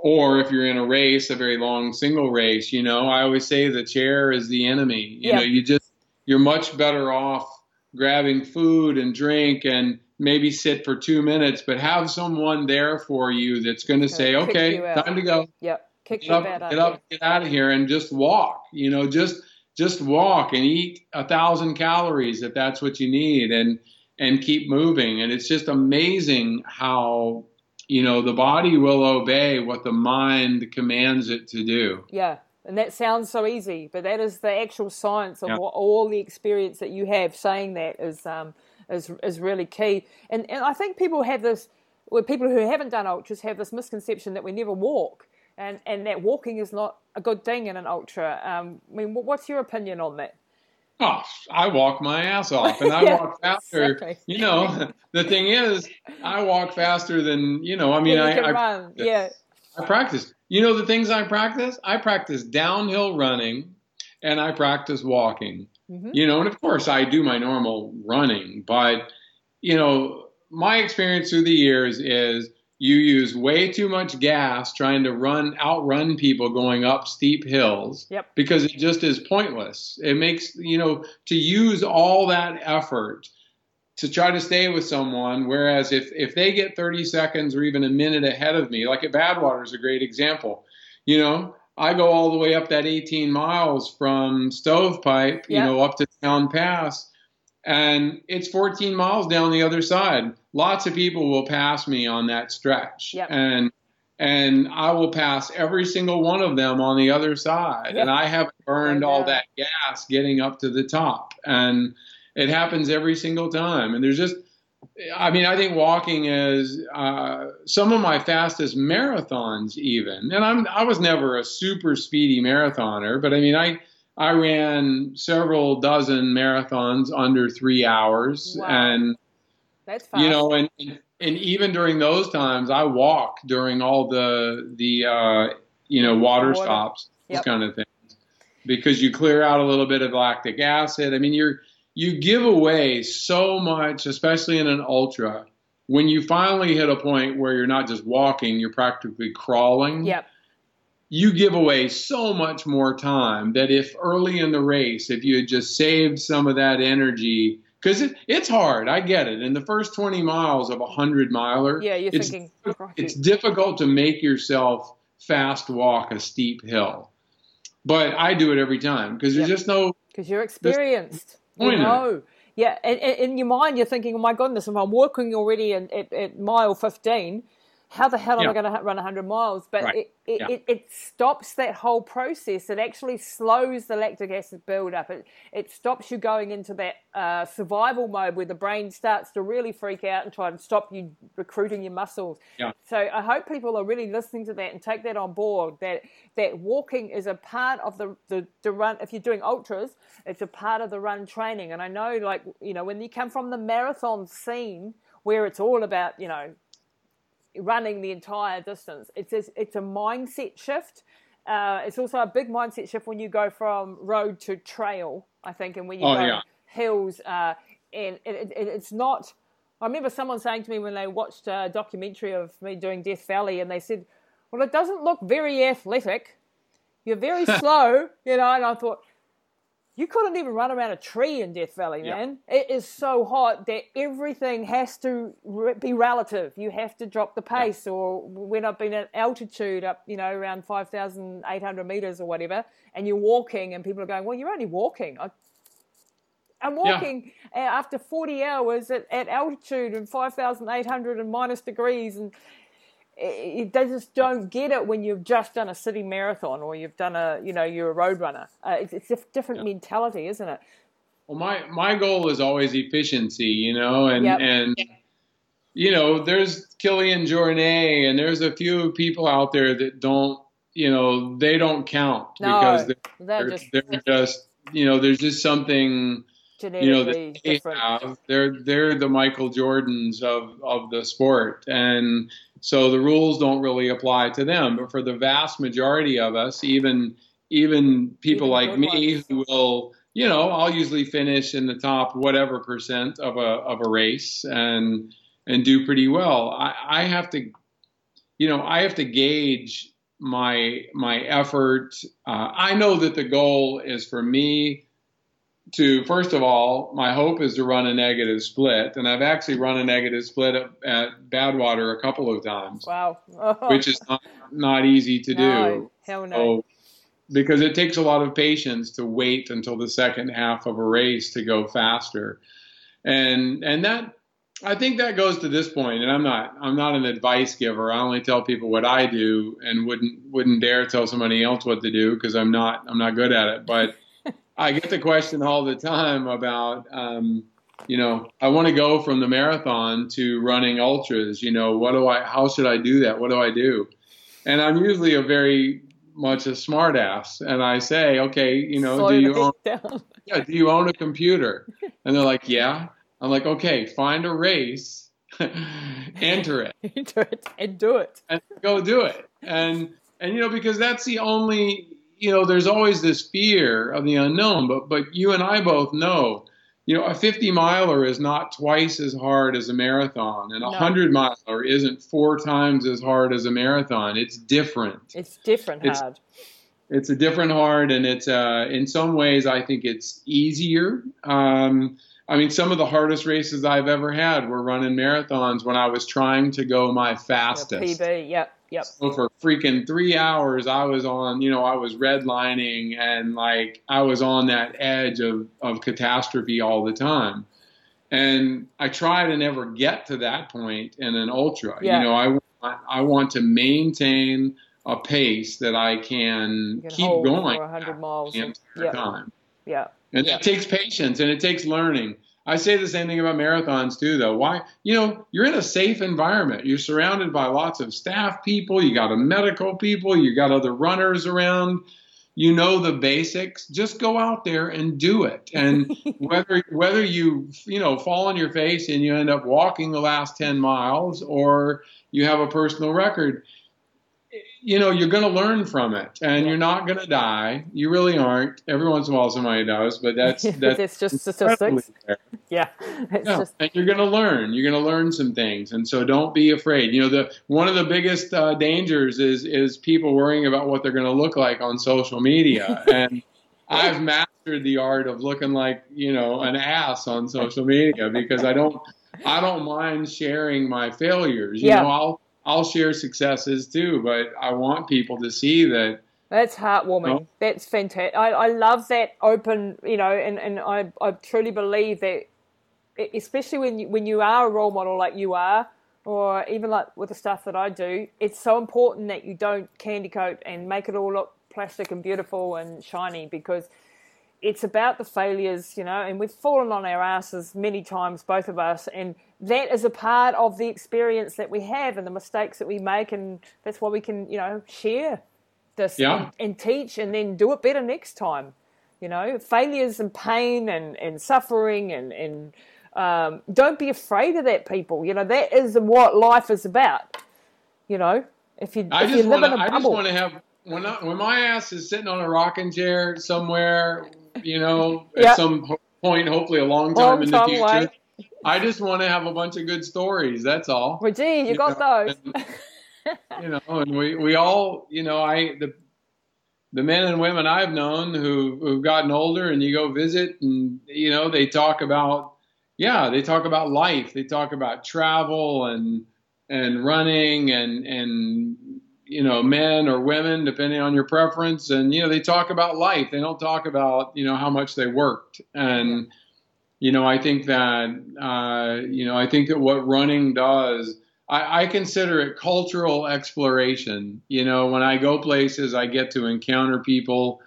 or if you're in a race, a very long single race, you know, I always say the chair is the enemy. You yep. know, you just, you're much better off grabbing food and drink and maybe sit for two minutes, but have someone there for you that's going to say, okay, time to go. Yep. Kick get up, get up, get out of here and just walk, you know, just, just walk and eat a thousand calories if that's what you need and, and keep moving. And it's just amazing how, you know, the body will obey what the mind commands it to do. Yeah. And that sounds so easy, but that is the actual science of yeah. what, all the experience that you have. Saying that is um, is is really key. And and I think people have this, well, people who haven't done ultras have this misconception that we never walk, and and that walking is not a good thing in an ultra. Um, I mean, what's your opinion on that? Oh, I walk my ass off, and I yeah, walk faster. Exactly. You know, the thing is, I walk faster than you know. I mean, yeah, I, I, yeah. I practice. You know the things I practice? I practice downhill running and I practice walking. Mm-hmm. You know, and of course I do my normal running, but you know, my experience through the years is you use way too much gas trying to run outrun people going up steep hills yep. because it just is pointless. It makes, you know, to use all that effort to try to stay with someone. Whereas if, if they get 30 seconds or even a minute ahead of me, like at Badwater is a great example. You know, I go all the way up that 18 miles from Stovepipe, you know, up to Towne Pass, and it's 14 miles down the other side. Lots of people will pass me on that stretch, yep. and and I will pass every single one of them on the other side, yep. and I haven't burned all that gas getting up to the top, and it happens every single time. And there's just, I mean, I think walking is uh, some of my fastest marathons, even. And I'm I was never a super speedy marathoner, but I mean, I I ran several dozen marathons under three hours, wow. and that's fast. you know, and, and even during those times, I walk during all the the uh, you know water, water. stops, yep. those kind of things, because you clear out a little bit of lactic acid. I mean, you're you give away so much, especially in an ultra, when you finally hit a point where you're not just walking, you're practically crawling. Yep. You give away so much more time that if early in the race, if you had just saved some of that energy, because it, it's hard, I get it. In the first 20 miles of a 100 miler, yeah, you're it's, thinking, it's difficult to make yourself fast walk a steep hill. But I do it every time because there's yep. just no. Because you're experienced. You know. Yeah, and, and, in your mind, you're thinking, oh my goodness, if I'm working already at, at, at mile 15, how the hell am I going to run 100 miles? But right. it, it, yeah. it, it, stops that whole process. It actually slows the lactic acid buildup. It, it stops you going into that uh, survival mode where the brain starts to really freak out and try to stop you recruiting your muscles. Yeah. So I hope people are really listening to that and take that on board. That that walking is a part of the, the, the run. If you're doing ultras, it's a part of the run training. And I know, like you know, when you come from the marathon scene where it's all about you know running the entire distance. It's a, it's a mindset shift. Uh, it's also a big mindset shift when you go from road to trail. I think, and when you Oh, go yeah. hills, uh, and it, it, it's not. I remember someone saying to me when they watched a documentary of me doing Death Valley, and they said, "Well, it doesn't look very athletic. You're very slow, you know." And I thought, you couldn't even run around a tree in Death Valley, Yeah. man. It is so hot that everything has to be relative. You have to drop the pace. Or when I've been at altitude up, you know, around 5,800 meters or whatever, and you're walking, and people are going, well, you're only walking. I, I'm walking uh, after 40 hours at, at altitude and 5,800 and minus degrees. And it, it- they just don't get it when you've just done a city marathon or you've done a, you know, you're a road runner. Uh, it's, it's a different mentality, isn't it? Well, my my goal is always efficiency, you know, and Yep. and you know, there's Kilian Jornet, and there's a few people out there that don't, you know, they don't count No, because they're, they're they're just they're just, you know, there's just something you know that they different. have. They're they're the Michael Jordans of of the sport, and so the rules don't really apply to them. But for the vast majority of us, even even people Even like me ones. who will, you know, I'll usually finish in the top whatever percent of a of a race and and do pretty well. I, I have to, you know, I have to gauge my my effort. Uh, I know that the goal is for me to first of all, my hope is to run a negative split, and I've actually run a negative split at, at Badwater a couple of times, Wow. which is not not easy to no, do. hell no. So, because it takes a lot of patience to wait until the second half of a race to go faster, and and that I think that goes to this point. And I'm not I'm not an advice giver. I only tell people what I do, and wouldn't wouldn't dare tell somebody else what to do because I'm not I'm not good at it. But I get the question all the time about. Um, you know, I want to go from the marathon to running ultras. You know, what do I? How should I do that? What do I do? And I'm usually a very much a smartass, and I say, okay, you know, Slow do you own, down. yeah, do you own a computer? And they're like, yeah. I'm like, okay, find a race, enter it, do it and do it. and go do it. And and you know, because that's the only, you know, there's always this fear of the unknown. But but you and I both know, you know, a 50 miler is not twice as hard as a marathon, and a No. 100 miler isn't four times as hard as a marathon. It's different. It's different It's- hard. it's a different hard and it's uh, in some ways i think it's easier um, i mean some of the hardest races i've ever had were running marathons when i was trying to go my fastest PB, yep, yep. so for freaking three hours i was on you know i was redlining and like i was on that edge of, of catastrophe all the time and i try to never get to that point in an ultra Yeah. you know i want i want to maintain a pace that i can, can keep going for 100 miles. the entire yeah, time yeah. and Yeah. it takes patience and it takes learning. I say the same thing about marathons too, though. Why? You know, you're in a safe environment. You're surrounded by lots of staff people. You got a medical people. You got other runners around. You know the basics. Just go out there and do it. And whether whether you you know fall on your face and you end up walking the last ten miles, or you have a personal record, you know you're going to learn from it, and Yeah. you're not going to die. You really aren't. Every once in a while, somebody does, but that's That's that's just statistics. Yeah. It's Yeah, just and you're going to learn. You're going to learn some things, and so don't be afraid. You know, the one of the biggest uh, dangers is is people worrying about what they're going to look like on social media, and I've mastered the art of looking like you know an ass on social media because I don't I don't mind sharing my failures. You Yeah. know, I'll I'll share successes too, but I want people to see that That's heartwarming. That's fantastic. I, I love that open, you know, and, and I, I truly believe that, especially when you, when you are a role model like you are, or even like with the stuff that I do, it's so important that you don't candy coat and make it all look plastic and beautiful and shiny because it's about the failures, you know, and we've fallen on our asses many times, both of us, and that is a part of the experience that we have and the mistakes that we make, and that's why we can, you know, share this Yeah. and, and teach and then do it better next time. You know, failures and pain and, and suffering and, and um, don't be afraid of that, people. You know, that is what life is about. You know, if you I if you just live want in to. a I just want to have when I, when my ass is sitting on a rocking chair somewhere, you know, at some point, hopefully a long time Long in the future. I just want to have a bunch of good stories. That's all. well, gee, you You got know, those. and- you know, and we, we all, you know, I the the men and women I've known who who've gotten older, and you go visit, and you know, they talk about, yeah, they talk about life, they talk about travel and and running and and you know, men or women, depending on your preference, and you know, they talk about life. They don't talk about you know how much they worked and. You know, I think that uh, you know, I think that what running does I, I consider it cultural exploration. You know, when I go places, I get to encounter people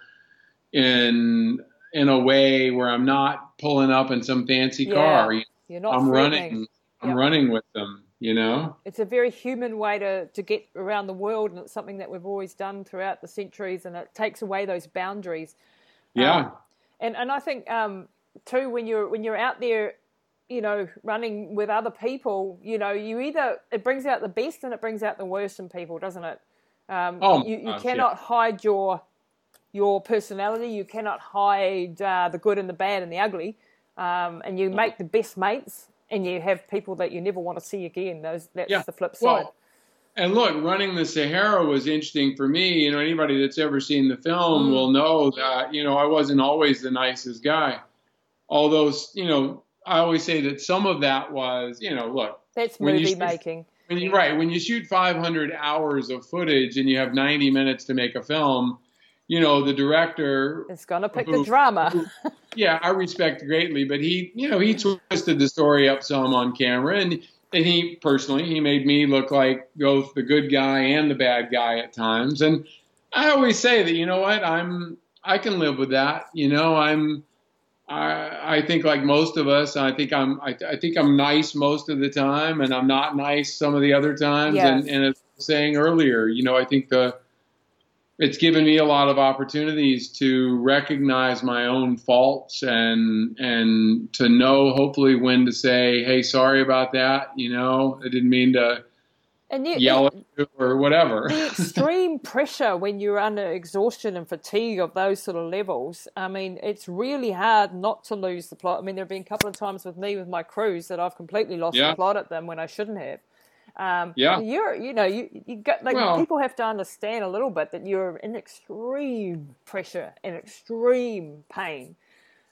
in in a way where I'm not pulling up in some fancy Yeah. car. You're not I'm running. I'm Yep. running with them. You know. It's a very human way to, to get around the world, and it's something that we've always done throughout the centuries, and it takes away those boundaries. Yeah. Um, and and I think um, too when you're when you're out there, you know, running with other people, you know, you either it brings out the best and it brings out the worst in people, doesn't it? Um, Oh, you, you gosh, cannot hide your your personality. You cannot hide uh, the good and the bad and the ugly. Um, and you make the best mates, and you have people that you never want to see again. Those that's Yeah. the flip side. Well, and look, running the Sahara was interesting for me. You know, anybody that's ever seen the film Mm. will know that, you know, I wasn't always the nicest guy. Although, you know, I always say that some of that was, you know, look, that's movie shoot- making. when you right, when you shoot 500 hours of footage and you have 90 minutes to make a film, you know, the director It's gonna pick the who- drama. yeah, I respect greatly, but he, you know, he twisted the story up some on camera, and and he personally, he made me look like both the good guy and the bad guy at times. And I always say that, you know what, I'm, I can live with that. You know, I'm, I, I think like most of us, I think I'm, I, I think I'm nice most of the time, and I'm not nice some of the other times. Yes. And and as I was saying earlier, you know, I think the it's given me a lot of opportunities to recognize my own faults and and to know hopefully when to say hey sorry about that you know i didn't mean to And you, yell at you or whatever the extreme pressure when you're under exhaustion and fatigue of those sort of levels, I mean, it's really hard not to lose the plot. I mean, there have been a couple of times with me with my crews that I've completely lost Yeah. the plot at them when I shouldn't have. Um, Yeah. you're, you know, you, you got like Well- people have to understand a little bit that you're in extreme pressure and extreme pain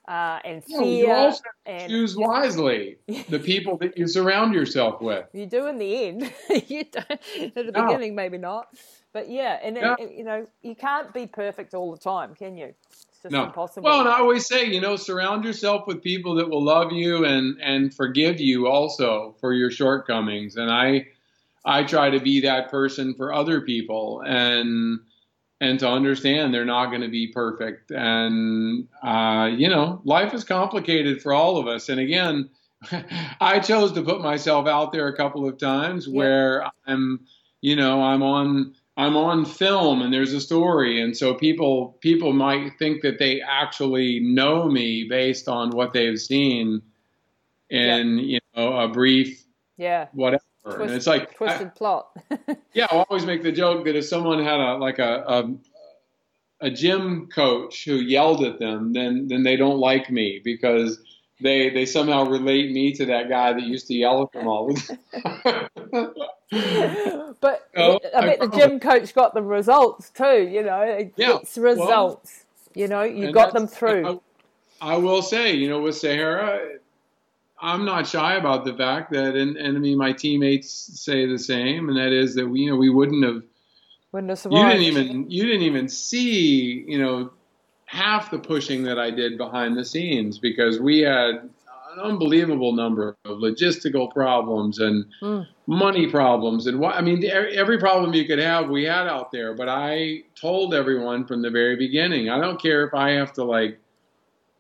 uh, and fear. you also and choose wisely the people that you surround yourself with you do in the end. you don't, at the No. beginning, maybe not. But yeah, and Yeah. and, you know, you can't be perfect all the time, can you? It's just no impossible. well and i always say you know surround yourself with people that will love you and and forgive you also for your shortcomings and i i try to be that person for other people and and to understand they're not going to be perfect. And uh, you know life is complicated for all of us. And again i chose to put myself out there a couple of times Yeah. where i'm you know i'm on i'm on film and there's a story. And so people people might think that they actually know me based on what they've seen in you know a brief yeah, whatever Twist- and it's like I- twisted plot. yeah, I always make the joke that if someone had a like a, a a gym coach who yelled at them, then then they don't like me because they they somehow relate me to that guy that used to yell at them all the time. but Oh, I bet the gym coach got the results too. You know, it Yeah, gets results. you know, you got them through. I, I will say, you know, with Sahara, I'm not shy about the fact that, and, and I mean, my teammates say the same, and that is that we, you know, we wouldn't have Wouldn't have survived. you didn't even you didn't even see you know half the pushing that I did behind the scenes because we had an unbelievable number of logistical problems and Mm. money problems and what I mean every every problem you could have we had out there but I told everyone from the very beginning I don't care if I have to like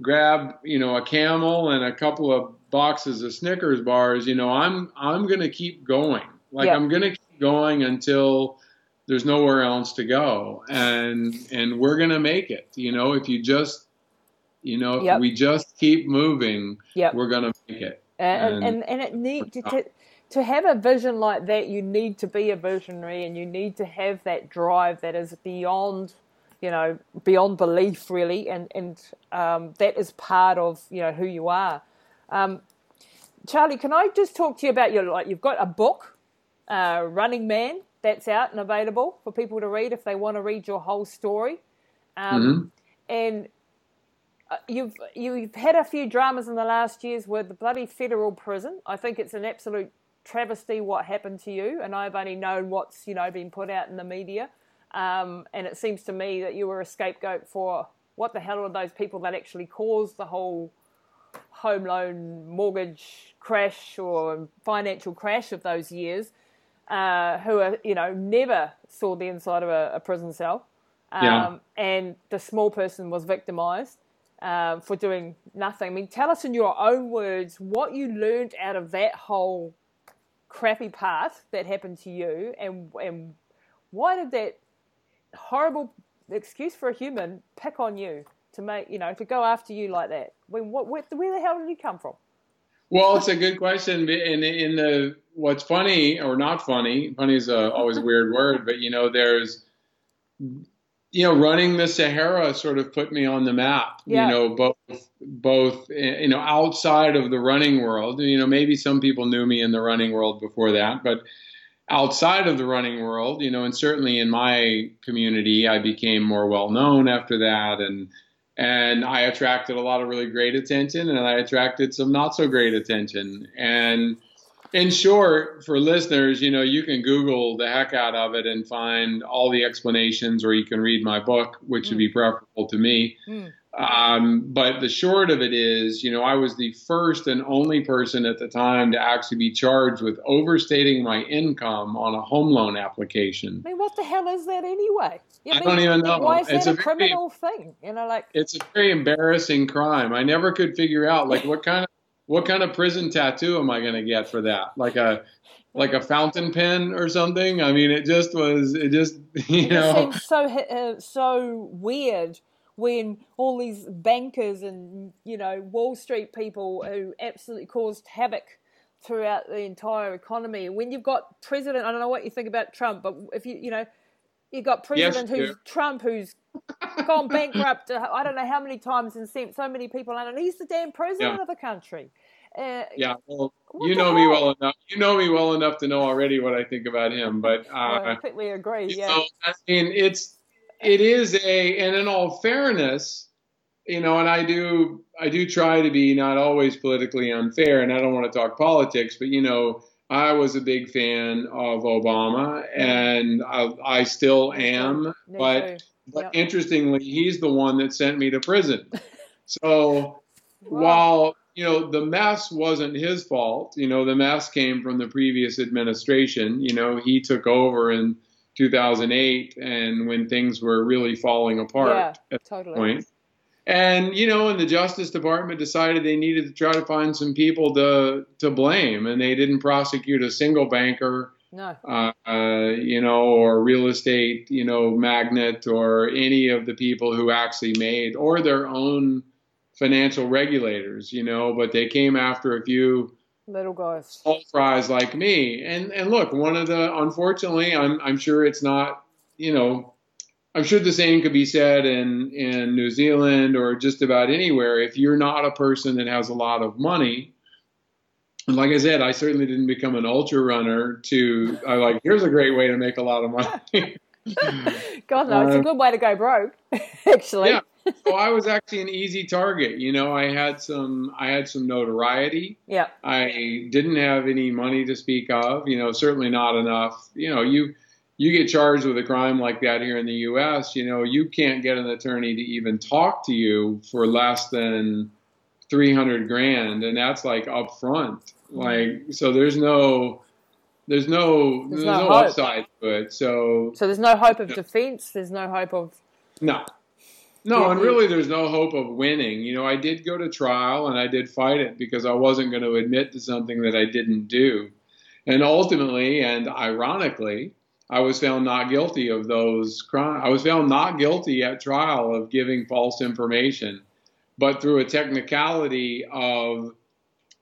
grab you know a camel and a couple of boxes of Snickers bars you know I'm I'm going to keep going like Yeah. I'm going to keep going until there's nowhere else to go and and we're going to make it you know if you just you know Yep. if we just keep moving Yep. we're going to make it and And- and, and it need to, to to have a vision like that, you need to be a visionary and you need to have that drive that is beyond, you know, beyond belief, really. And, and um, that is part of, you know, who you are. Um, Charlie, can I just talk to you about your, like, you've got a book, uh, Running Man, that's out and available for people to read if they want to read your whole story. Um, mm-hmm. And uh, you've you've had a few dramas in the last years with the bloody federal prison. I think it's an absolute travesty what happened to you, and I've only known what's you know been put out in the media. Um, and it seems to me that you were a scapegoat for what the hell are those people that actually caused the whole home loan mortgage crash or financial crash of those years, uh, who are you know never saw the inside of a, a prison cell, um, yeah. and the small person was victimized uh, for doing nothing. I mean, tell us in your own words what you learned out of that whole crappy part that happened to you, and and why did that horrible excuse for a human pick on you to make you know to go after you like that? When what where, where the hell did you come from? Well, it's a good question. In in the what's funny or not funny, funny is a, always a weird word, but you know, there's you know, running the Sahara sort of put me on the map. Yeah. You know, both both you know outside of the running world. You know, maybe some people knew me in the running world before that, but outside of the running world, you know, and certainly in my community, I became more well known after that, and and I attracted a lot of really great attention, and I attracted some not so great attention, and in short, for listeners, you know, you can Google the heck out of it and find all the explanations, or you can read my book, which mm. would be preferable to me. Mm. Um, but the short of it is, you know, I was the first and only person at the time to actually be charged with overstating my income on a home loan application. I mean, what the hell is that anyway? I, I don't even know. Why is it's that a, a criminal very, thing? You know, like it's a very embarrassing crime. I never could figure out like what kind of what kind of prison tattoo am I going to get for that? Like a like a fountain pen or something? I mean, it just was. It just you know. It seems so uh, so weird when all these bankers and you know Wall Street people who absolutely caused havoc throughout the entire economy. When you've got president, I don't know what you think about Trump, but if you you know you got president yes, who's yeah. Trump who's gone bankrupt. Uh, I don't know how many times and sent so many people out, and he's the damn president yeah. of the country. Uh, yeah, well, you know me well enough. You know me well enough to know already what I think about him. But uh, I completely agree. Yeah, know, I mean, it's it is a, and in all fairness, you know, and I do I do try to be not always politically unfair, and I don't want to talk politics, but you know I was a big fan of Obama, and I, I still am. but but yep. interestingly, he's the one that sent me to prison. So while you know the mess wasn't his fault, you know the mess came from the previous administration. You know he took over in 2008, and when things were really falling apart yeah, at totally. that point. And you know, and the Justice Department decided they needed to try to find some people to to blame, and they didn't prosecute a single banker, no. uh, uh, you know, or real estate, you know, magnate, or any of the people who actually made, or their own financial regulators, you know. But they came after a few little guys, small fries like me. And and look, one of the unfortunately, I'm I'm sure it's not, you know I'm sure the same could be said in, in New Zealand or just about anywhere. If you're not a person that has a lot of money, and like I said, I certainly didn't become an ultra runner to, I like, here's a great way to make a lot of money. God, no, it's a uh, good way to go broke, actually. Yeah. So I was actually an easy target. You know, I had some, I had some notoriety. Yeah. I didn't have any money to speak of. You know, certainly not enough. You know, you you get charged with a crime like that here in the U.S., you know, you can't get an attorney to even talk to you for less than 300 grand. And that's like upfront. Like, so there's no, there's no, there's, there's no, no upside to it. So, so there's no hope of defense. There's no hope of, no, no, and really, there's no hope of winning. You know, I did go to trial and I did fight it because I wasn't going to admit to something that I didn't do. And ultimately, and ironically, I was found not guilty of those crimes. I was found not guilty at trial of giving false information, but through a technicality of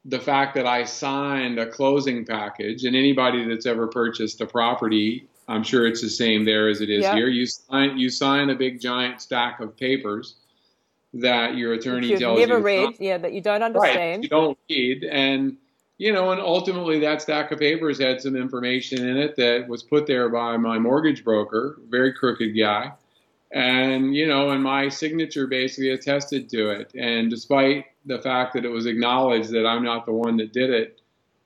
the fact that I signed a closing package, and anybody that's ever purchased a property, I'm sure it's the same there as it is Yeah. here. You sign you sign a big giant stack of papers that your attorney You've tells never you read, yeah, that you don't understand. Right. You don't read. And, you know, and ultimately that stack of papers had some information in it that was put there by my mortgage broker, very crooked guy. And, you know, and my signature basically attested to it. And despite the fact that it was acknowledged that I'm not the one that did it,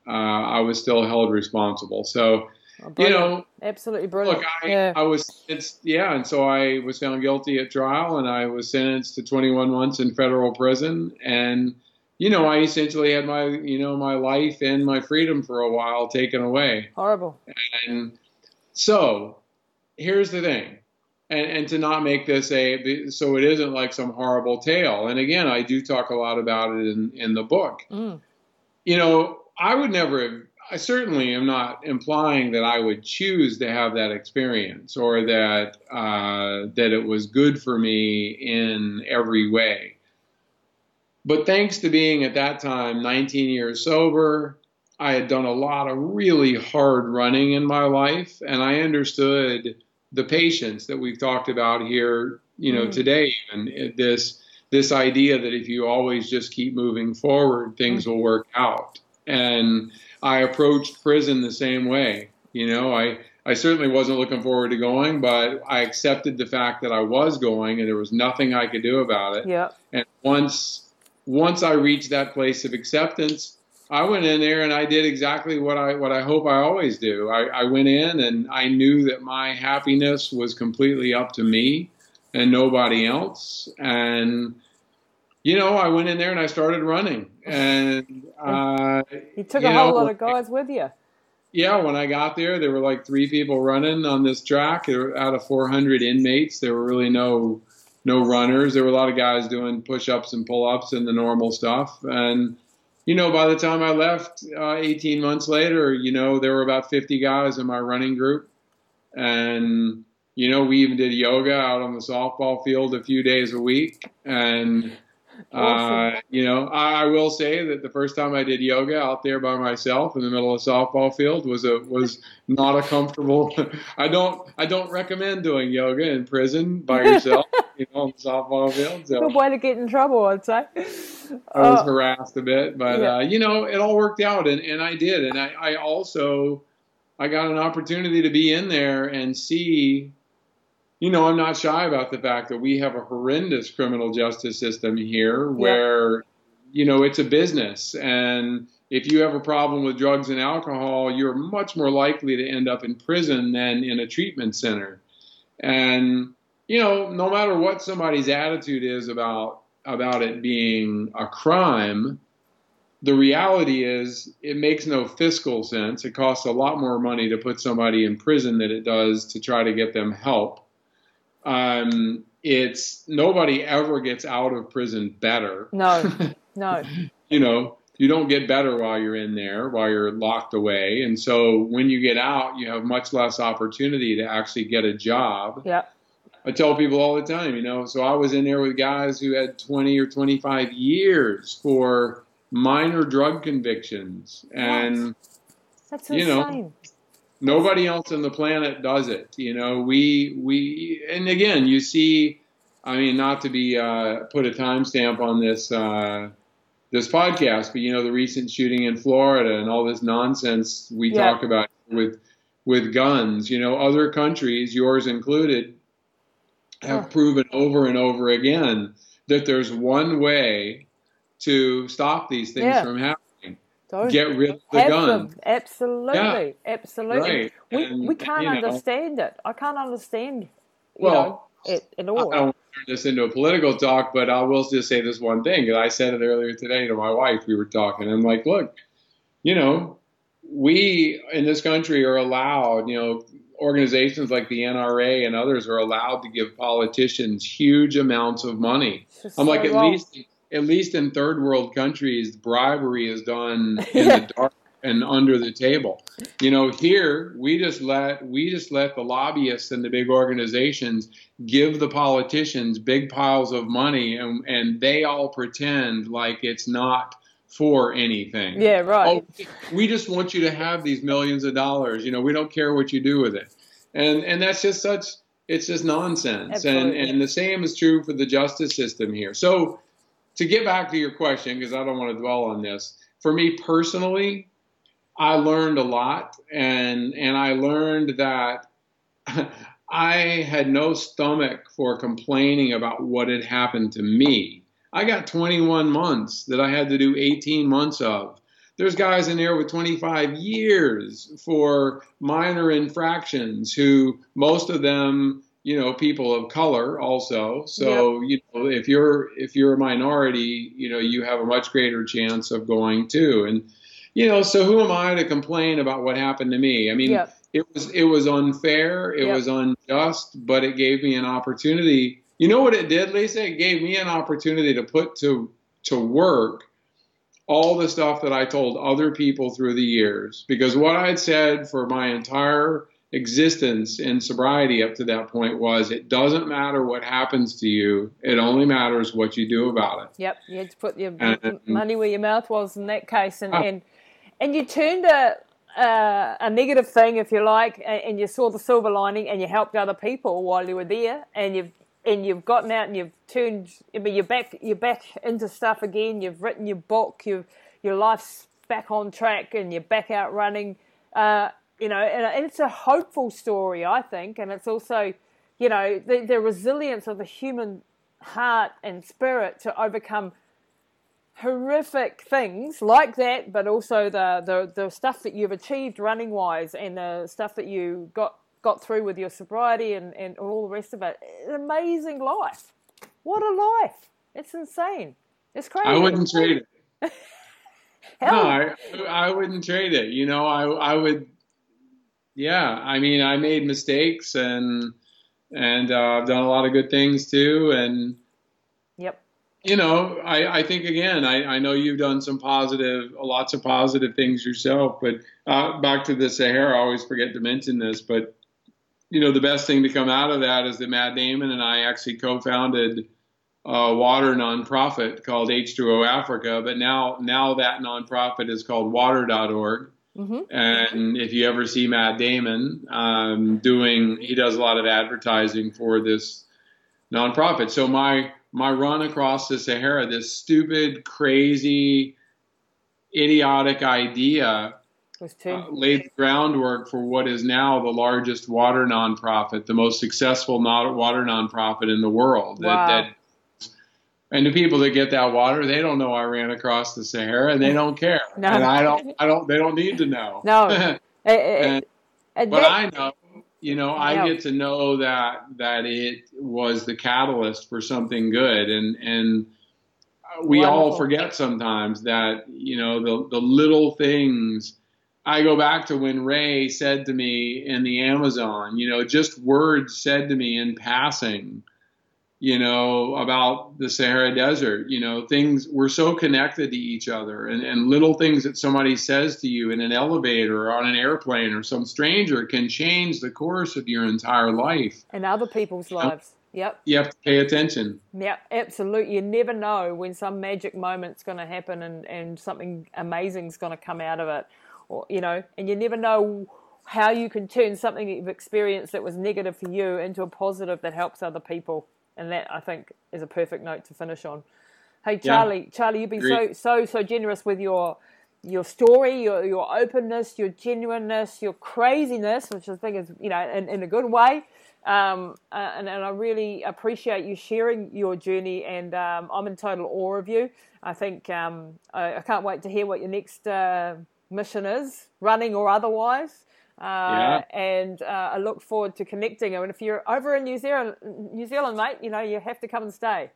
uh, I was still held responsible. So, You know, absolutely brilliant. Look, I, yeah. I was, it's, yeah, and so I was found guilty at trial and I was sentenced to 21 months in federal prison. And, you know, I essentially had my, you know, my life and my freedom for a while taken away. Horrible. And so here's the thing. And, and to not make this a, so it isn't like some horrible tale. And again, I do talk a lot about it in, in the book Mm. you know, I would never have, I certainly am not implying that I would choose to have that experience or that, uh, that it was good for me in every way. But thanks to being at that time 19 years sober, I had done a lot of really hard running in my life and I understood the patience that we've talked about here, you know, Mm. today and this, this idea that if you always just keep moving forward, things will work out. And I approached prison the same way. You know, I, I certainly wasn't looking forward to going, but I accepted the fact that I was going and there was nothing I could do about it. Yeah. And once once I reached that place of acceptance, I went in there and I did exactly what I what I hope I always do. I, I went in and I knew that my happiness was completely up to me and nobody else. And you know, I went in there and I started running. And uh, You took You a whole lot of guys with you. yeah, when I got there, there were like three people running on this track. There were out of 400 inmates. There were really no no runners. There were a lot of guys doing push-ups and pull-ups and the normal stuff. And you know, by the time I left, uh, 18 months later, you know, there were about 50 guys in my running group, and you know, we even did yoga out on the softball field a few days a week. And Awesome. uh, you know, I, I will say that the first time I did yoga out there by myself in the middle of a softball field was a was not a comfortable. I don't I don't recommend doing yoga in prison by yourself, you know, on the softball field. So Good way to get in trouble, I'd say. I was Oh, harassed a bit, but Yeah. uh, you know, it all worked out, and, and I did, and I, I also I got an opportunity to be in there and see. You know, I'm not shy about the fact that we have a horrendous criminal justice system here, where you know it's a business, and if you have a problem with drugs and alcohol, you're much more likely to end up in prison than in a treatment center. And you know, no matter what somebody's attitude is about about it being a crime, the reality is it makes no fiscal sense. It costs a lot more money to put somebody in prison than it does to try to get them help. Um, it's nobody ever gets out of prison better. no, no. you know, you don't get better while you're in there, while you're locked away. And so when you get out, you have much less opportunity to actually get a job. Yeah. I tell people all the time, you know, so I was in there with guys who had 20 or 25 years for minor drug convictions. And That's You know, insane. Nobody else on the planet does it. You know, we we and again, you see, I mean, not to be uh, put a timestamp on this uh, this podcast, but you know, the recent shooting in Florida and all this nonsense we Yeah. talk about with with guns. You know, other countries, yours included, have Oh. proven over and over again that there's one way to stop these things Yeah. from happening. Don't Get rid of the gun. them. Absolutely. Absolutely. Right. We, And, we can't you know, understand it. I can't understand you Well, know, it at I all. don't want to turn this into a political talk, but I will just say this one thing. I said it earlier today to my wife. We were talking. I'm like, look, you know, we in this country are allowed, you know, organizations like the NRA and others are allowed to give politicians huge amounts of money. I'm like, at wrong. least, at least in third world countries, bribery is done in the dark and under the table. You know, here we just let we just let the lobbyists and the big organizations give the politicians big piles of money, and and they all pretend like it's not for anything. Yeah, right. Oh, we just want you to have these millions of dollars. You know, we don't care what you do with it. And and that's just such it's just nonsense. Absolutely. And and the same is true for the justice system here. So to get back to your question, because I don't want to dwell on this, for me personally, I learned a lot and and I learned that I had no stomach for complaining about what had happened to me. I got 21 months that I had to do 18 months of. There's guys in there with 25 years for minor infractions who most of them, you know, people of color also. So, yep. you know, if you're if you're a minority, you know, you have a much greater chance of going too. And you know, so who am I to complain about what happened to me? I mean, yep. it was it was unfair, it yep. was unjust, but it gave me an opportunity you know what it did, Lisa? It gave me an opportunity to put to to work all the stuff that I told other people through the years. Because what I'd said for my entire existence in sobriety up to that point was it doesn't matter what happens to you, it only matters what you do about it. Yep, you had to put your and, money where your mouth was in that case. And, uh, and, and you turned a, uh, a negative thing, if you like, and you saw the silver lining and you helped other people while you were there, and you've and you've gotten out and you've turned, I mean, you're back, you're back into stuff again. You've written your book. you your life's back on track, and you're back out running. Uh, you know, and it's a hopeful story, I think, and it's also, you know, the, the resilience of the human heart and spirit to overcome horrific things like that, but also the, the, the stuff that you've achieved running wise and the stuff that you got got through with your sobriety and, and all the rest of it. An amazing life. What a life. It's insane. It's crazy. I wouldn't trade it. no, I, I wouldn't trade it. You know, I, I would, yeah, I mean, I made mistakes and, and uh, I've done a lot of good things too. And, yep. You know, I, I think again, I, I know you've done some positive, lots of positive things yourself, but uh, back to the Sahara, I always forget to mention this, but you know, the best thing to come out of that is that Matt Damon and I actually co-founded a water nonprofit called H2O Africa. But now, now that nonprofit is called Water.org. Mm-hmm. And if you ever see Matt Damon um, doing, he does a lot of advertising for this nonprofit. So my my run across the Sahara, this stupid, crazy, idiotic idea uh, laid the groundwork for what is now the largest water nonprofit, the most successful water nonprofit in the world. Wow. That, that, and the people that get that water, they don't know I ran across the Sahara, and they don't care. no. And I don't, I don't, they don't need to know. No. Eh, eh, eh. and, uh, but I know, you know, I get to know that that it was the catalyst for something good, and and we Wonderful. all forget sometimes that you know the the little things I go back to when Ray said to me in the Amazon, you know, just words said to me in passing, you know, about the Sahara Desert. You know, things we're so connected to each other, and, and little things that somebody says to you in an elevator or on an airplane or some stranger can change the course of your entire life and other people's lives. Yep. You have to pay attention. Yeah, absolutely. You never know when some magic moment's going to happen and, and something amazing's going to come out of it or you know, and you never know how you can turn something you've experienced that was negative for you into a positive that helps other people. And that I think is a perfect note to finish on. Hey Charlie, yeah. Charlie, you've been so so so generous with your your story, your your openness, your genuineness, your craziness, which I think is you know in, in a good way. Um, uh, and, and, I really appreciate you sharing your journey, and um, I'm in total awe of you. I think um, I, I, can't wait to hear what your next uh, mission is, running or otherwise. Uh, yeah. And uh, I look forward to connecting. And if you're over in New Zealand, New Zealand, mate, you know you have to come and stay.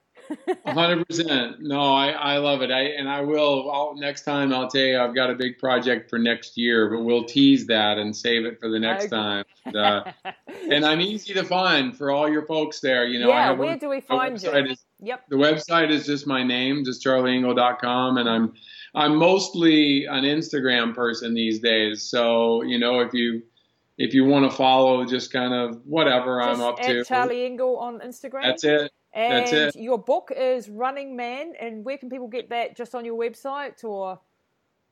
hundred percent. No, I, I love it. I and I will. I'll, next time I'll tell you I've got a big project for next year, but we'll tease that and save it for the next okay. time. And, uh, and, I'm easy to find for all your folks there. You know, yeah. where do we find you? Is, yep. The website is just my name, just charlieengle.com, and I'm I'm mostly an Instagram person these days. So, you know, if you if you want to follow, just kind of whatever Just I'm up at to. Charlie Engle on Instagram. That's it. And That's it. your book is Running Man, and where can people get that? Just on your website or?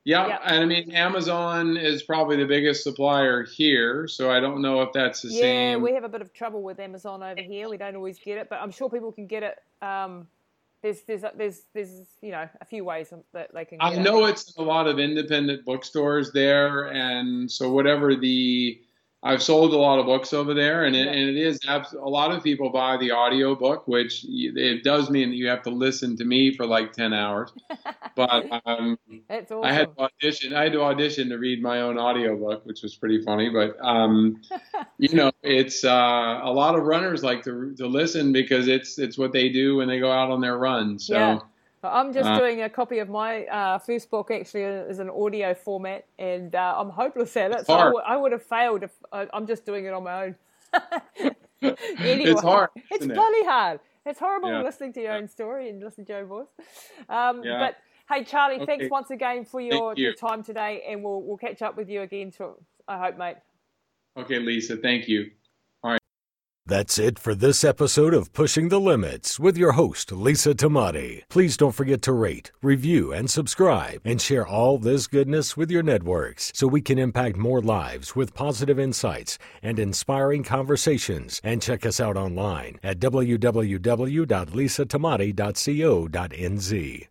Yeah, Yeah. and I mean Amazon is probably the biggest supplier here, so I don't know if that's the Yeah, same. Yeah, we have a bit of trouble with Amazon over here. We don't always get it, but I'm sure people can get it. Um, there's, there's, there's, there's, you know, a few ways that they can. Get I know it's a lot of independent bookstores there, and so whatever the I've sold a lot of books over there, and it, Yeah. and it is abs- a lot of people buy the audio book, which it does mean that you have to listen to me for like ten hours. But um, awesome. I had to audition. I had to audition to read my own audio book, which was pretty funny. But um, you know, it's uh, a lot of runners like to to listen because it's it's what they do when they go out on their runs. So Yeah. I'm just Uh, doing a copy of my uh, first book actually as an audio format, and uh, I'm hopeless at it. So I would- have failed if I, I'm just doing it on my own. anyway, it's hard. It's it? bloody hard. It's horrible Yeah. listening to your Yeah. own story and listening to your own voice. Um, Yeah. But hey, Charlie, thanks once again for your, you. your time today, and we'll we'll catch up with you again. To, I hope, mate. Okay, Lisa. Thank you. That's it for this episode of Pushing the Limits with your host, Lisa Tamati. Please don't forget to rate, review, and subscribe, and share all this goodness with your networks so we can impact more lives with positive insights and inspiring conversations. And check us out online at www.lisatamati.co.nz.